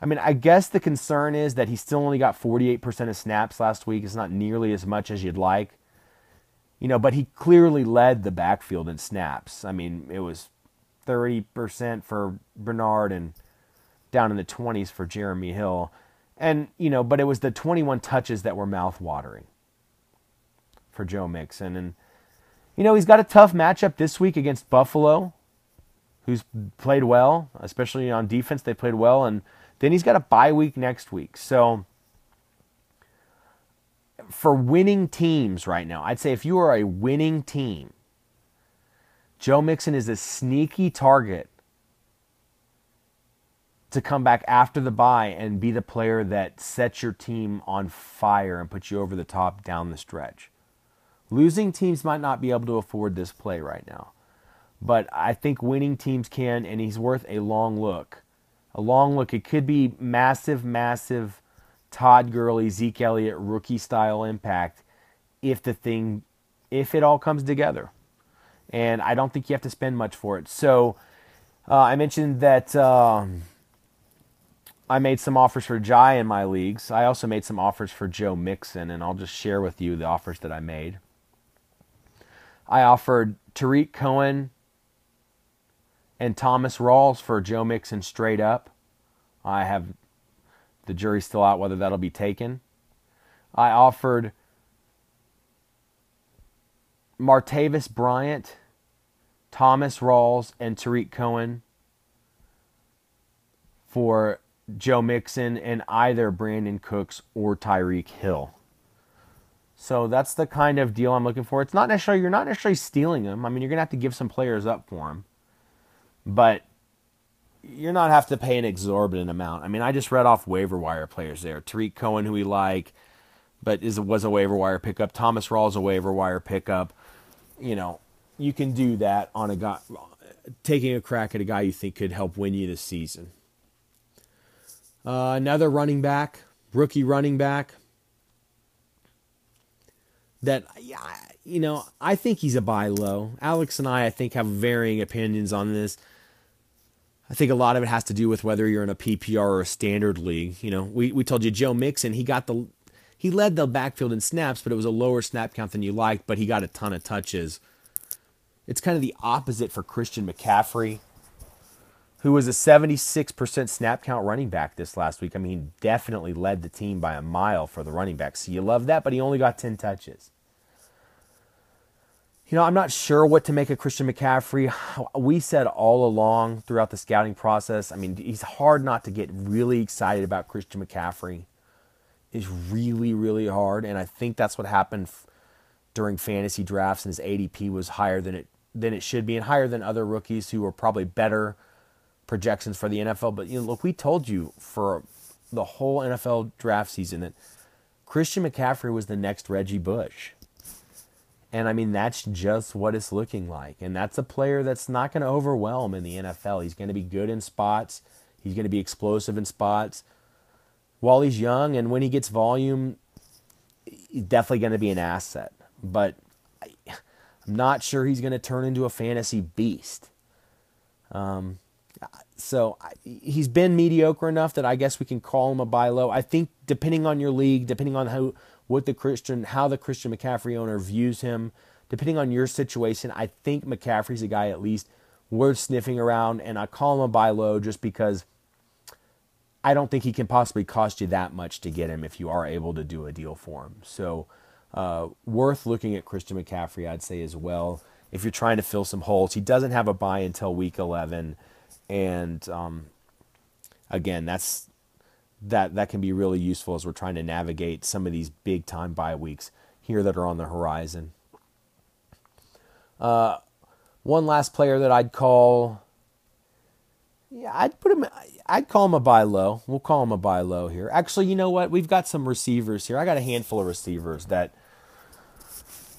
I mean, I guess the concern is that he still only got 48% of snaps last week. It's not nearly as much as you'd like. You know, but he clearly led the backfield in snaps. I mean, it was 30% for Bernard and down in the 20s for Jeremy Hill. And, you know, but it was the 21 touches that were mouth-watering for Joe Mixon. And, you know, he's got a tough matchup this week against Buffalo, who's played well, especially on defense. They played well. And then he's got a bye week next week. So for winning teams right now, I'd say if you are a winning team, Joe Mixon is a sneaky target to come back after the bye and be the player that sets your team on fire and puts you over the top down the stretch. Losing teams might not be able to afford this play right now. But I think winning teams can, and he's worth a long look. A long look. It could be massive, massive Todd Gurley, Zeke Elliott rookie style impact if the thing, if it all comes together. And I don't think you have to spend much for it. So uh, I mentioned that um, I made some offers for Jay in my leagues. I also made some offers for Joe Mixon, and I'll just share with you the offers that I made. I offered Tarik Cohen and Thomas Rawls for Joe Mixon straight up. I have the jury's still out whether that'll be taken. I offered Martavis Bryant, Thomas Rawls, and Tarik Cohen for Joe Mixon and either Brandin Cooks or Tyreek Hill. So that's the kind of deal I'm looking for. It's not necessarily you're not necessarily stealing them. I mean, you're gonna have to give some players up for them, but you're not have to pay an exorbitant amount. I mean, I just read off waiver wire players there. Tarik Cohen, who we like, but is was a waiver wire pickup. Thomas Rawls a waiver wire pickup. You know, you can do that on a guy taking a crack at a guy you think could help win you this season. Uh, another running back, rookie running back that you know I think he's a buy low. Alex and I I think have varying opinions on this. I think a lot of it has to do with whether you're in a PPR or a standard league. You know, we, we told you Joe Mixon, he got the he led the backfield in snaps, but it was a lower snap count than you liked, but he got a ton of touches. It's kind of the opposite for Christian McCaffrey, who was a 76% snap count running back this last week. I mean, definitely led the team by a mile for the running back. So you love that, but he only got 10 touches. You know, I'm not sure what to make of Christian McCaffrey. We said all along throughout the scouting process, I mean, he's hard not to get really excited about Christian McCaffrey. Is really, really hard. And I think that's what happened during fantasy drafts, and his ADP was higher than it than it should be, and higher than other rookies who were probably better projections for the NFL. But you know, look, we told you for the whole NFL draft season that Christian McCaffrey was the next Reggie Bush. And I mean, that's just what it's looking like. And that's a player that's not going to overwhelm in the NFL. He's going to be good in spots, he's going to be explosive in spots. While he's young and when he gets volume, he's definitely going to be an asset. But I'm not sure he's going to turn into a fantasy beast. Um, so he's been mediocre enough that I guess we can call him a buy low. I think depending on your league, depending on how what the Christian how the Christian McCaffrey owner views him, depending on your situation, I think McCaffrey's a guy at least worth sniffing around, and I call him a buy low just because I don't think he can possibly cost you that much to get him if you are able to do a deal for him. So uh, worth looking at Christian McCaffrey, I'd say as well. If you're trying to fill some holes, he doesn't have a buy until week 11, and um, again, that's that that can be really useful as we're trying to navigate some of these big time bye weeks here that are on the horizon. Uh, one last player that I'd call, yeah, I'd put him. I'd call him a buy low. We'll call him a buy low here. Actually, you know what? We've got some receivers here. I got a handful of receivers that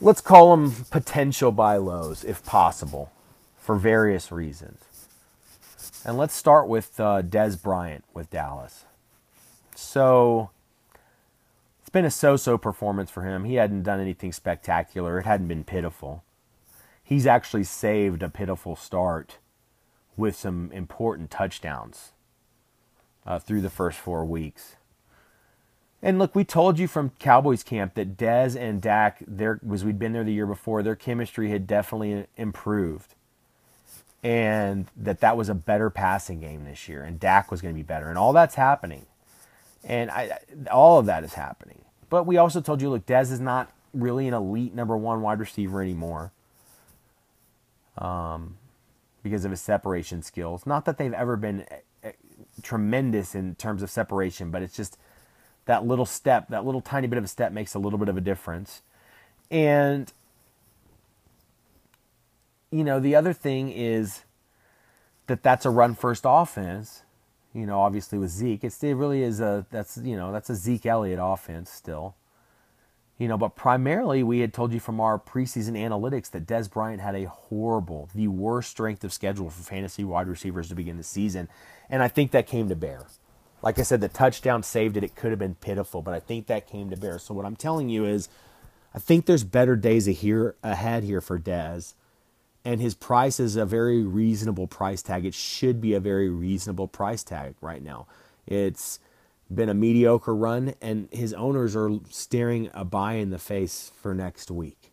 let's call them potential buy lows if possible for various reasons. And let's start with uh, Dez Bryant with Dallas. So it's been a so so performance for him. He hadn't done anything spectacular, it hadn't been pitiful. He's actually saved a pitiful start with some important touchdowns uh, through the first four weeks. And look, we told you from Cowboys camp that Dez and Dak, there was we'd been there the year before, their chemistry had definitely improved, and that that was a better passing game this year, and Dak was going to be better, and all that's happening, and I, all of that is happening. But we also told you, look, Dez is not really an elite number one wide receiver anymore, um, because of his separation skills. Not that they've ever been eh, eh, tremendous in terms of separation, but it's just that little step, that little tiny bit of a step makes a little bit of a difference. And, you know, the other thing is that that's a run first offense. You know, obviously with Zeke, it's, it really is a, that's, you know, that's a Zeke Elliott offense still. You know, but primarily we had told you from our preseason analytics that Dez Bryant had a horrible, the worst strength of schedule for fantasy wide receivers to begin the season. And I think that came to bear. Like I said, the touchdown saved it. It could have been pitiful, but I think that came to bear. So what I'm telling you is, I think there's better days ahead here for Dez, and his price is a very reasonable price tag. It should be a very reasonable price tag right now. It's been a mediocre run, and his owners are staring a buy in the face for next week.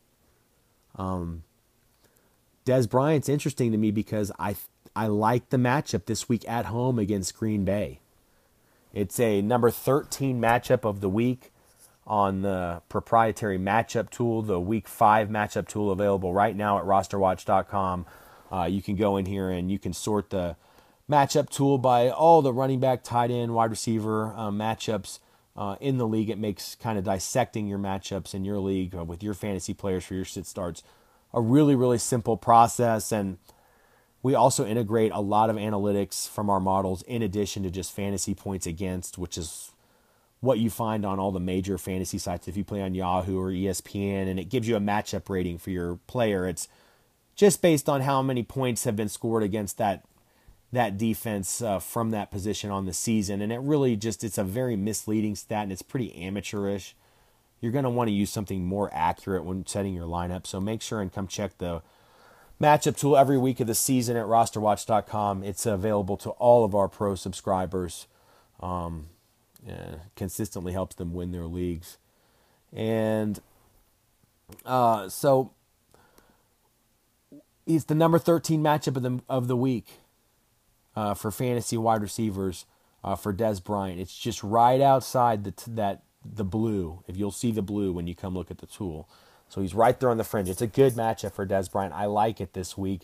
Um, Dez Bryant's interesting to me because I I like the matchup this week at home against Green Bay. It's a number 13 matchup of the week on the proprietary matchup tool, the week five matchup tool available right now at rosterwatch.com. Uh, you can go in here and you can sort the matchup tool by all the running back, tight end, wide receiver uh, matchups uh, in the league. It makes kind of dissecting your matchups in your league uh, with your fantasy players for your sit starts a really, really simple process. And we also integrate a lot of analytics from our models in addition to just fantasy points against, which is what you find on all the major fantasy sites if you play on Yahoo or ESPN, and it gives you a matchup rating for your player. It's just based on how many points have been scored against that that defense uh, from that position on the season, and it really just it's a very misleading stat, and it's pretty amateurish. You're going to want to use something more accurate when setting your lineup, so make sure and come check the matchup tool every week of the season at rosterwatch.com. It's available to all of our pro subscribers. Um, yeah, consistently helps them win their leagues. And uh, so it's the number 13 matchup of the, of the week uh, for fantasy wide receivers uh, for Dez Bryant. It's just right outside the t- that the blue. If you'll see the blue when you come look at the tool, so he's right there on the fringe. It's a good matchup for Dez Bryant. I like it this week,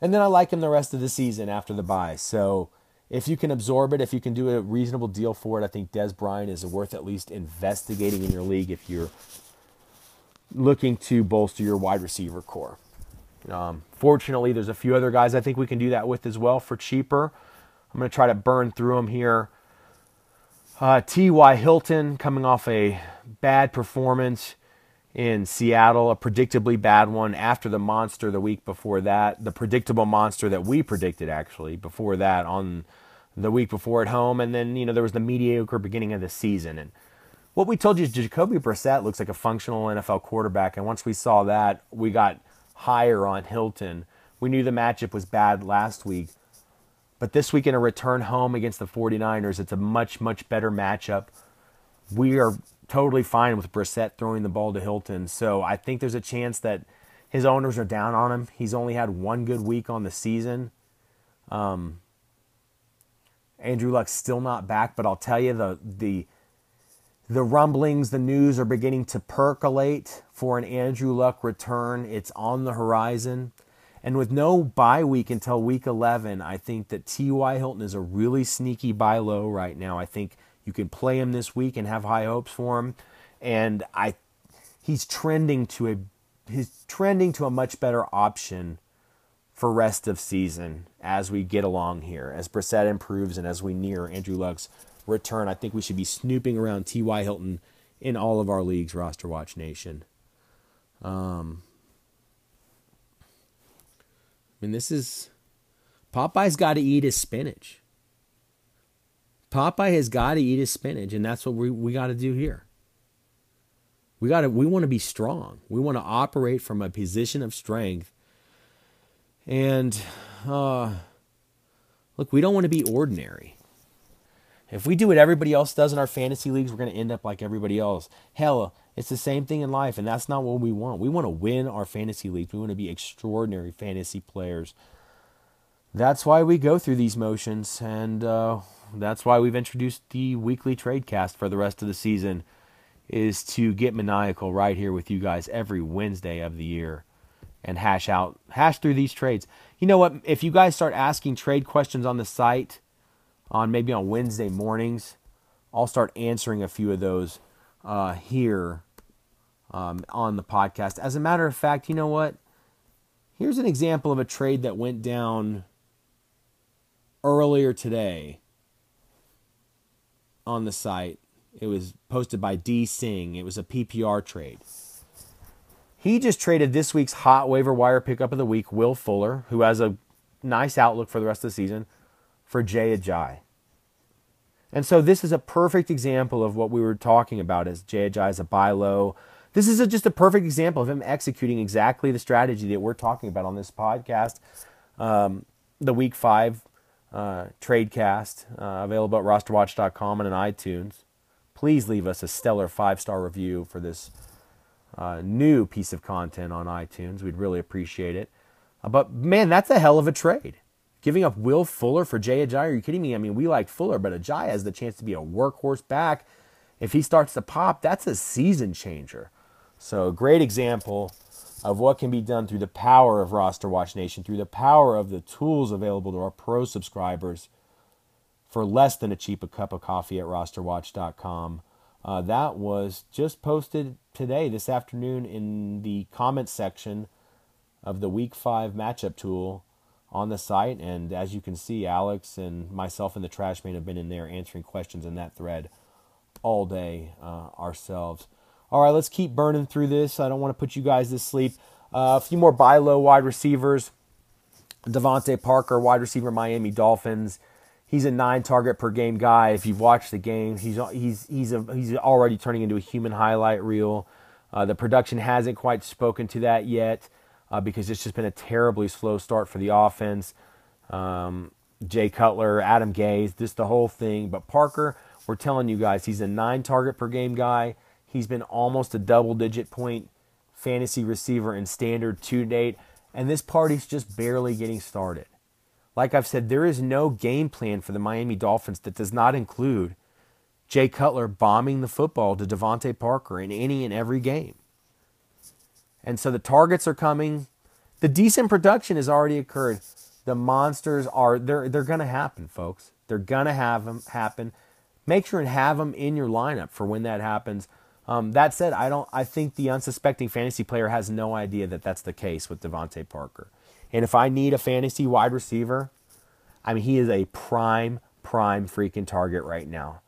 and then I like him the rest of the season after the bye. So if you can absorb it, if you can do a reasonable deal for it, I think Dez Bryant is worth at least investigating in your league if you're looking to bolster your wide receiver core. Um, fortunately, there's a few other guys I think we can do that with as well for cheaper. I'm going to try to burn through them here. Uh, T.Y. Hilton coming off a bad performance in Seattle, a predictably bad one after the monster the week before that, the predictable monster that we predicted actually before that on the week before at home, and then you know there was the mediocre beginning of the season. And what we told you is Jacoby Brissett looks like a functional NFL quarterback, and once we saw that, we got higher on Hilton. We knew the matchup was bad last week, but this week in a return home against the 49ers, it's a much, much better matchup. We are totally fine with Brissett throwing the ball to Hilton. So I think there's a chance that his owners are down on him. He's only had one good week on the season. Um, Andrew Luck's still not back, but I'll tell you the the the rumblings, the news are beginning to percolate for an Andrew Luck return. It's on the horizon. And with no bye week until week 11, I think that T.Y. Hilton is a really sneaky buy low right now. I think you can play him this week and have high hopes for him. And I he's trending to a he's trending to a much better option for rest of season as we get along here. As Brissett improves and as we near Andrew Luck's return, I think we should be snooping around T.Y. Hilton in all of our leagues, Roster Watch Nation. Um, I mean, this is Popeye's got to eat his spinach. Popeye has got to eat his spinach, and that's what we, we got to do here. We got to we want to be strong. We want to operate from a position of strength. And uh, look, we don't want to be ordinary. If we do what everybody else does in our fantasy leagues, we're going to end up like everybody else. Hell, it's the same thing in life, and that's not what we want. We want to win our fantasy leagues. We want to be extraordinary fantasy players. That's why we go through these motions, and uh, that's why we've introduced the weekly trade cast for the rest of the season, is to get maniacal right here with you guys every Wednesday of the year and hash out, hash through these trades. You know what? If you guys start asking trade questions on the site, on maybe on Wednesday mornings. I'll start answering a few of those uh, here um, on the podcast. As a matter of fact, you know what? Here's an example of a trade that went down earlier today on the site. It was posted by D Singh. It was a PPR trade. He just traded this week's hot waiver wire pickup of the week, Will Fuller, who has a nice outlook for the rest of the season, for Jay Ajayi. And so this is a perfect example of what we were talking about as Jay Ajayi is a buy low. This is a, just a perfect example of him executing exactly the strategy that we're talking about on this podcast. Um, the week five uh, trade cast, uh, available at rosterwatch.com and on iTunes. Please leave us a stellar five star review for this uh, new piece of content on iTunes. We'd really appreciate it. Uh, but man, that's a hell of a trade. Giving up Will Fuller for Jay Ajayi? Are you kidding me? I mean, we like Fuller, but Ajayi has the chance to be a workhorse back. If he starts to pop, that's a season changer. So, great example of what can be done through the power of Roster Watch Nation, through the power of the tools available to our pro subscribers for less than a cheap a cup of coffee at rosterwatch.com. Uh, that was just posted today, this afternoon, in the comments section of the Week 5 matchup tool on the site. And as you can see, Alex and myself and the Trash Man have been in there answering questions in that thread all day uh, ourselves. All right, let's keep burning through this. I don't want to put you guys to sleep. Uh, a few more buy low wide receivers. DeVante Parker, wide receiver, Miami Dolphins. He's a nine target per game guy. If you've watched the game, he's he's he's a, he's already turning into a human highlight reel. Uh, the production hasn't quite spoken to that yet uh, because it's just been a terribly slow start for the offense. Um, Jay Cutler, Adam Gase, just the whole thing. But Parker, we're telling you guys, he's a nine target per game guy. He's been almost a double digit point fantasy receiver in standard to date, and this party's just barely getting started. Like I've said, there is no game plan for the Miami Dolphins that does not include Jay Cutler bombing the football to DeVante Parker in any and every game. And so the targets are coming. The decent production has already occurred. The monsters are they're they're going to happen, folks. They're going to have them happen. Make sure and have them in your lineup for when that happens. Um, that said, I don't. I think the unsuspecting fantasy player has no idea that that's the case with DeVante Parker. And if I need a fantasy wide receiver, I mean, he is a prime, prime freaking target right now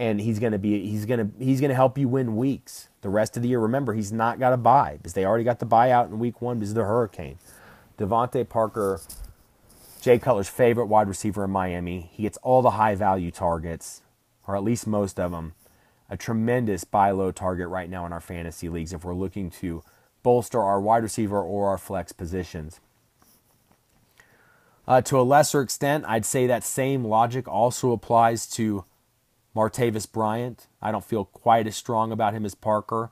and he's going to be he's to he's to help you win weeks the rest of the year. Remember, he's not got a bye because they already got the buyout in week one because of the hurricane. DeVante Parker, Jay Cutler's favorite wide receiver in Miami. He gets all the high value targets, or at least most of them. A tremendous buy low target right now in our fantasy leagues if we're looking to bolster our wide receiver or our flex positions. Uh, to a lesser extent, I'd say that same logic also applies to Martavis Bryant, I don't feel quite as strong about him as Parker.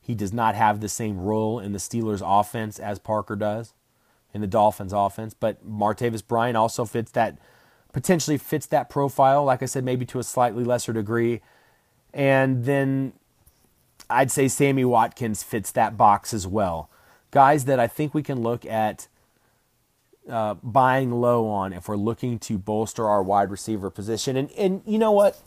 He does not have the same role in the Steelers' offense as Parker does in the Dolphins' offense. But Martavis Bryant also fits that, potentially fits that profile, like I said, maybe to a slightly lesser degree. And then I'd say Sammy Watkins fits that box as well. Guys that I think we can look at uh, buying low on if we're looking to bolster our wide receiver position. And and you know what?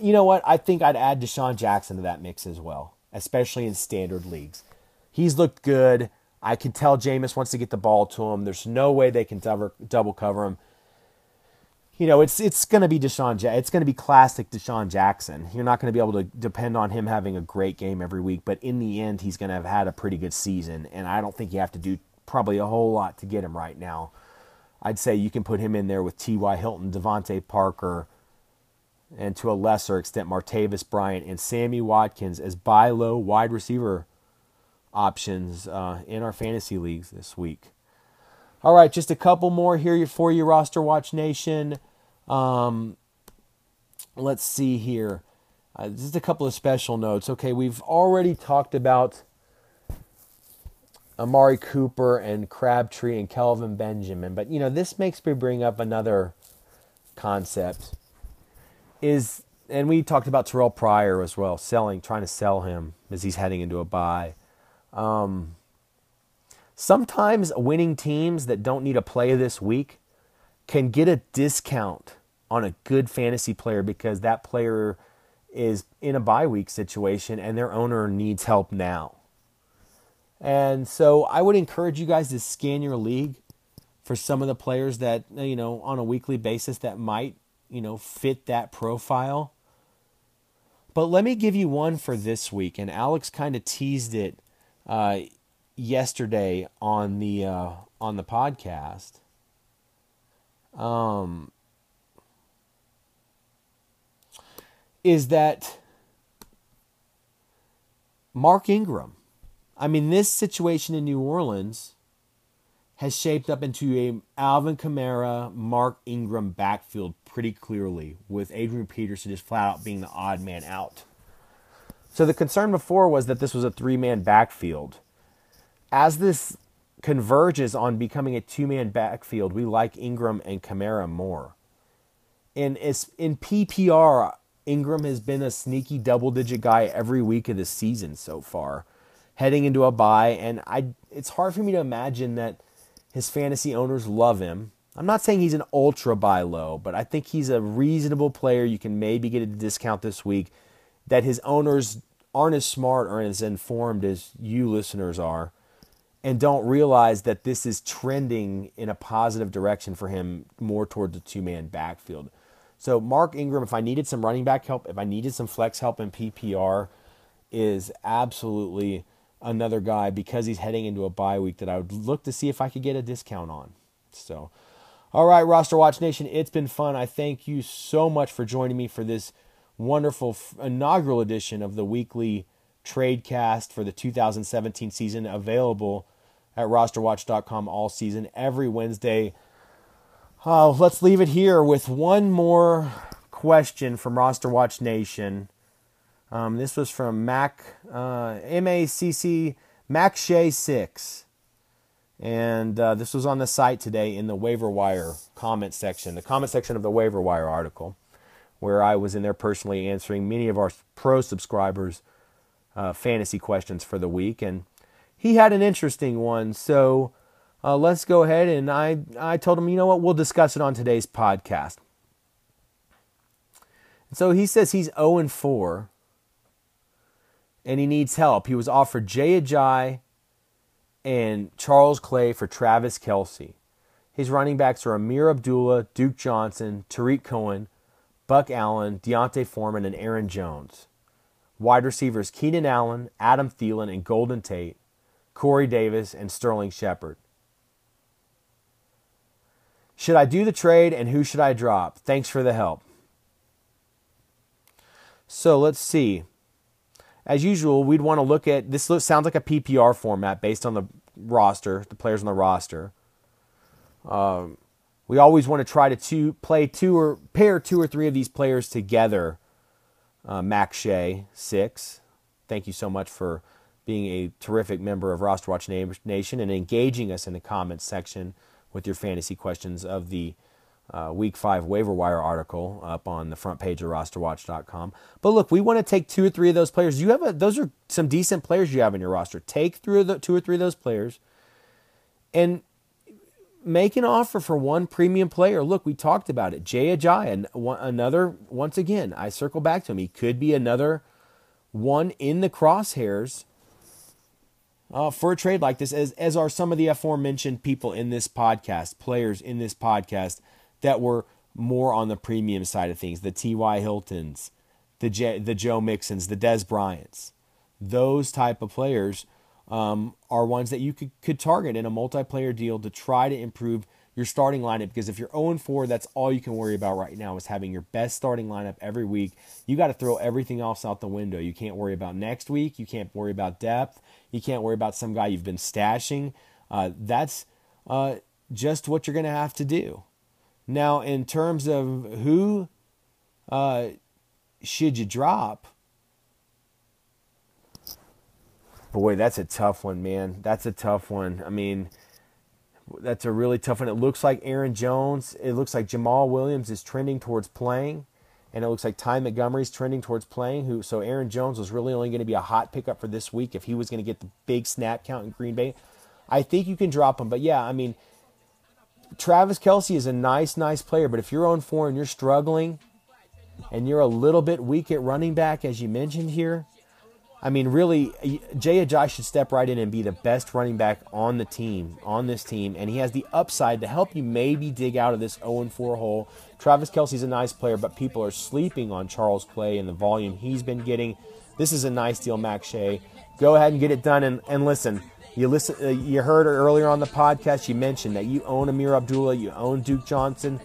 you know what? I think I'd add DeSean Jackson to that mix as well, especially in standard leagues. He's looked good. I can tell Jameis wants to get the ball to him. There's no way they can double, double cover him. You know, it's it's going to be DeSean. Ja- it's going to be classic DeSean Jackson. You're not going to be able to depend on him having a great game every week, but in the end, he's going to have had a pretty good season, and I don't think you have to do probably a whole lot to get him right now. I'd say you can put him in there with T.Y. Hilton, DeVante Parker, and to a lesser extent Martavis Bryant and Sammy Watkins as buy low wide receiver options uh, in our fantasy leagues this week. All right, just a couple more here for you, Roster Watch Nation. Um, let's see here. Uh, just a couple of special notes. Okay, we've already talked about Amari Cooper and Crabtree and Kelvin Benjamin, but you know this makes me bring up another concept is and we talked about Terrelle Pryor as well, selling, trying to sell him as he's heading into a bye. Um, sometimes winning teams that don't need a play this week can get a discount on a good fantasy player because that player is in a bye week situation and their owner needs help now. And so I would encourage you guys to scan your league for some of the players that, you know, on a weekly basis that might you know, fit that profile. But let me give you one for this week, and Alex kind of teased it uh, yesterday on the uh, on the podcast. Um, is that Mark Ingram? I mean, this situation in New Orleans has shaped up into a Alvin Kamara, Mark Ingram backfield pretty clearly, with Adrian Peterson just flat out being the odd man out. So the concern before was that this was a three man backfield. As this converges on becoming a two man backfield, we like Ingram and Kamara more. And in PPR, Ingram has been a sneaky double digit guy every week of the season so far, heading into a bye. And I, it's hard for me to imagine that his fantasy owners love him I'm not saying he's an ultra buy low, but I think he's a reasonable player. You can maybe get a discount this week. That his owners aren't as smart or as informed as you listeners are, and don't realize that this is trending in a positive direction for him more toward the two man backfield. So, Mark Ingram, if I needed some running back help, if I needed some flex help in PPR, is absolutely another guy because he's heading into a bye week that I would look to see if I could get a discount on. So, all right, Roster Watch Nation, it's been fun. I thank you so much for joining me for this wonderful inaugural edition of the weekly trade cast for the 2017 season, available at rosterwatch.com all season every Wednesday. Uh, let's leave it here with one more question from Roster Watch Nation. Um, this was from Mac uh, M A C C Mac Shay six, and uh, this was on the site today in the waiver wire comment section, the comment section of the waiver wire article, where I was in there personally answering many of our pro subscribers' uh, fantasy questions for the week, and he had an interesting one. So uh, let's go ahead and I I told him, you know what, we'll discuss it on today's podcast. So he says he's 0 and 4 and he needs help. He was offered Jay Ajayi and Charles Clay for Travis Kelce. His running backs are Ameer Abdullah, Duke Johnson, Tarik Cohen, Buck Allen, D'Onta Foreman, and Aaron Jones. Wide receivers Keenan Allen, Adam Thielen, and Golden Tate, Corey Davis, and Sterling Shepard. Should I do the trade and who should I drop? Thanks for the help. So let's see. As usual, we'd want to look at this. Sounds like a PPR format based on the roster, the players on the roster. Um, we always want to try to two, play two or pair two or three of these players together. Uh, Mac Shea, six. Thank you so much for being a terrific member of Roster Watch Nation and engaging us in the comments section with your fantasy questions of the uh, week five waiver wire article up on the front page of rosterwatch.com. But look, we want to take two or three of those players. You have a, those are some decent players you have in your roster. Take through the two or three of those players and make an offer for one premium player. Look, we talked about it. Jay Ajayi, another, once again, I circle back to him. He could be another one in the crosshairs uh, for a trade like this, as, as are some of the aforementioned people in this podcast, players in this podcast that were more on the premium side of things the T.Y. Hiltons, the, J, the Joe Mixons, the Dez Bryants. Those type of players um, are ones that you could, could target in a multiplayer deal to try to improve your starting lineup because if you're 0 4, that's all you can worry about right now is having your best starting lineup every week. You got to throw everything else out the window. You can't worry about next week. You can't worry about depth. You can't worry about some guy you've been stashing. Uh, that's uh, just what you're going to have to do. Now, in terms of who uh, should you drop, boy, that's a tough one, man. That's a tough one. I mean, that's a really tough one. It looks like Aaron Jones. It looks like Jamaal Williams is trending towards playing, and it looks like Ty Montgomery's trending towards playing. Who so Aaron Jones was really only going to be a hot pickup for this week if he was going to get the big snap count in Green Bay. I think you can drop him, but yeah, I mean Travis Kelce is a nice, nice player, but if you're on four and you're struggling and you're a little bit weak at running back, as you mentioned here, I mean, really, Jay Ajayi should step right in and be the best running back on the team, on this team, and he has the upside to help you maybe dig out of this 0 4 hole. Travis Kelce's a nice player, but people are sleeping on Charles Clay and the volume he's been getting. This is a nice deal, Mac Shea. Go ahead and get it done, and, and listen. You listen. Uh, you heard earlier on the podcast. You mentioned that you own Ameer Abdullah. You own Duke Johnson.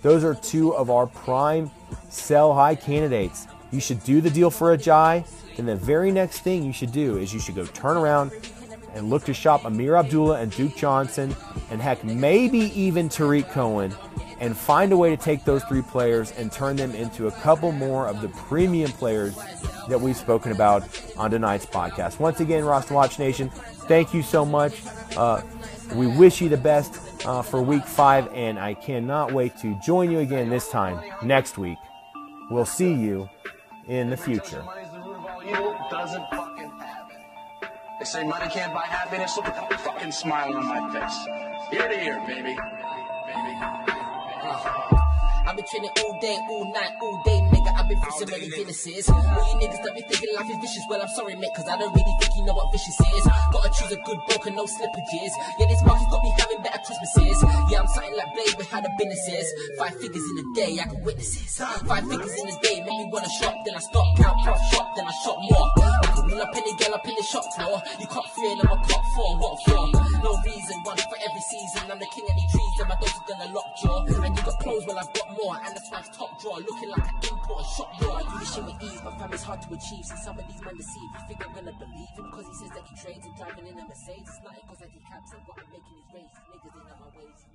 Those are two of our prime sell high candidates. You should do the deal for Ajayi. Then the very next thing you should do is you should go turn around and look to shop Ameer Abdullah and Duke Johnson, and heck, maybe even Tarik Cohen, and find a way to take those three players and turn them into a couple more of the premium players that we've spoken about on tonight's podcast. Once again, Roster Watch Nation, thank you so much. Uh, we wish you the best uh, for week five, and I cannot wait to join you again this time next week. We'll see you in the future. They say money can't buy happiness. Look at that fucking smile on my face. Ear to ear, baby. Baby. I've been training all day, all night, all day, nigga. I've been fishing many Guinnesses. All you niggas that be thinking life is vicious, well, I'm sorry, mate, cause I don't really think you know what vicious is. Gotta choose a good book and no slippages. Yeah, this market's got me having better Christmases. Yeah, I'm something like Blade with how the business is. Five figures in a day, I can witness it. Five figures in a day, make me wanna shop, then I stop, count, prof shop, then I shop more. I could run up any girl up in the shop floor. You cop three and I'm a cop four, what for? No reason, one for every season. I'm the king of the trees, and my dogs are gonna lock jaw. And you got clothes, well, I've got more. And the swag's top drawer, looking like an import shop drawer. I do this shit with ease, but fam, it's hard to achieve. See, some of these men deceive. You think I'm gonna believe him? Cause he says that he trades and driving in a Mercedes. It's nothing cause I decaps and what I'm making is race. Niggas, they know my ways.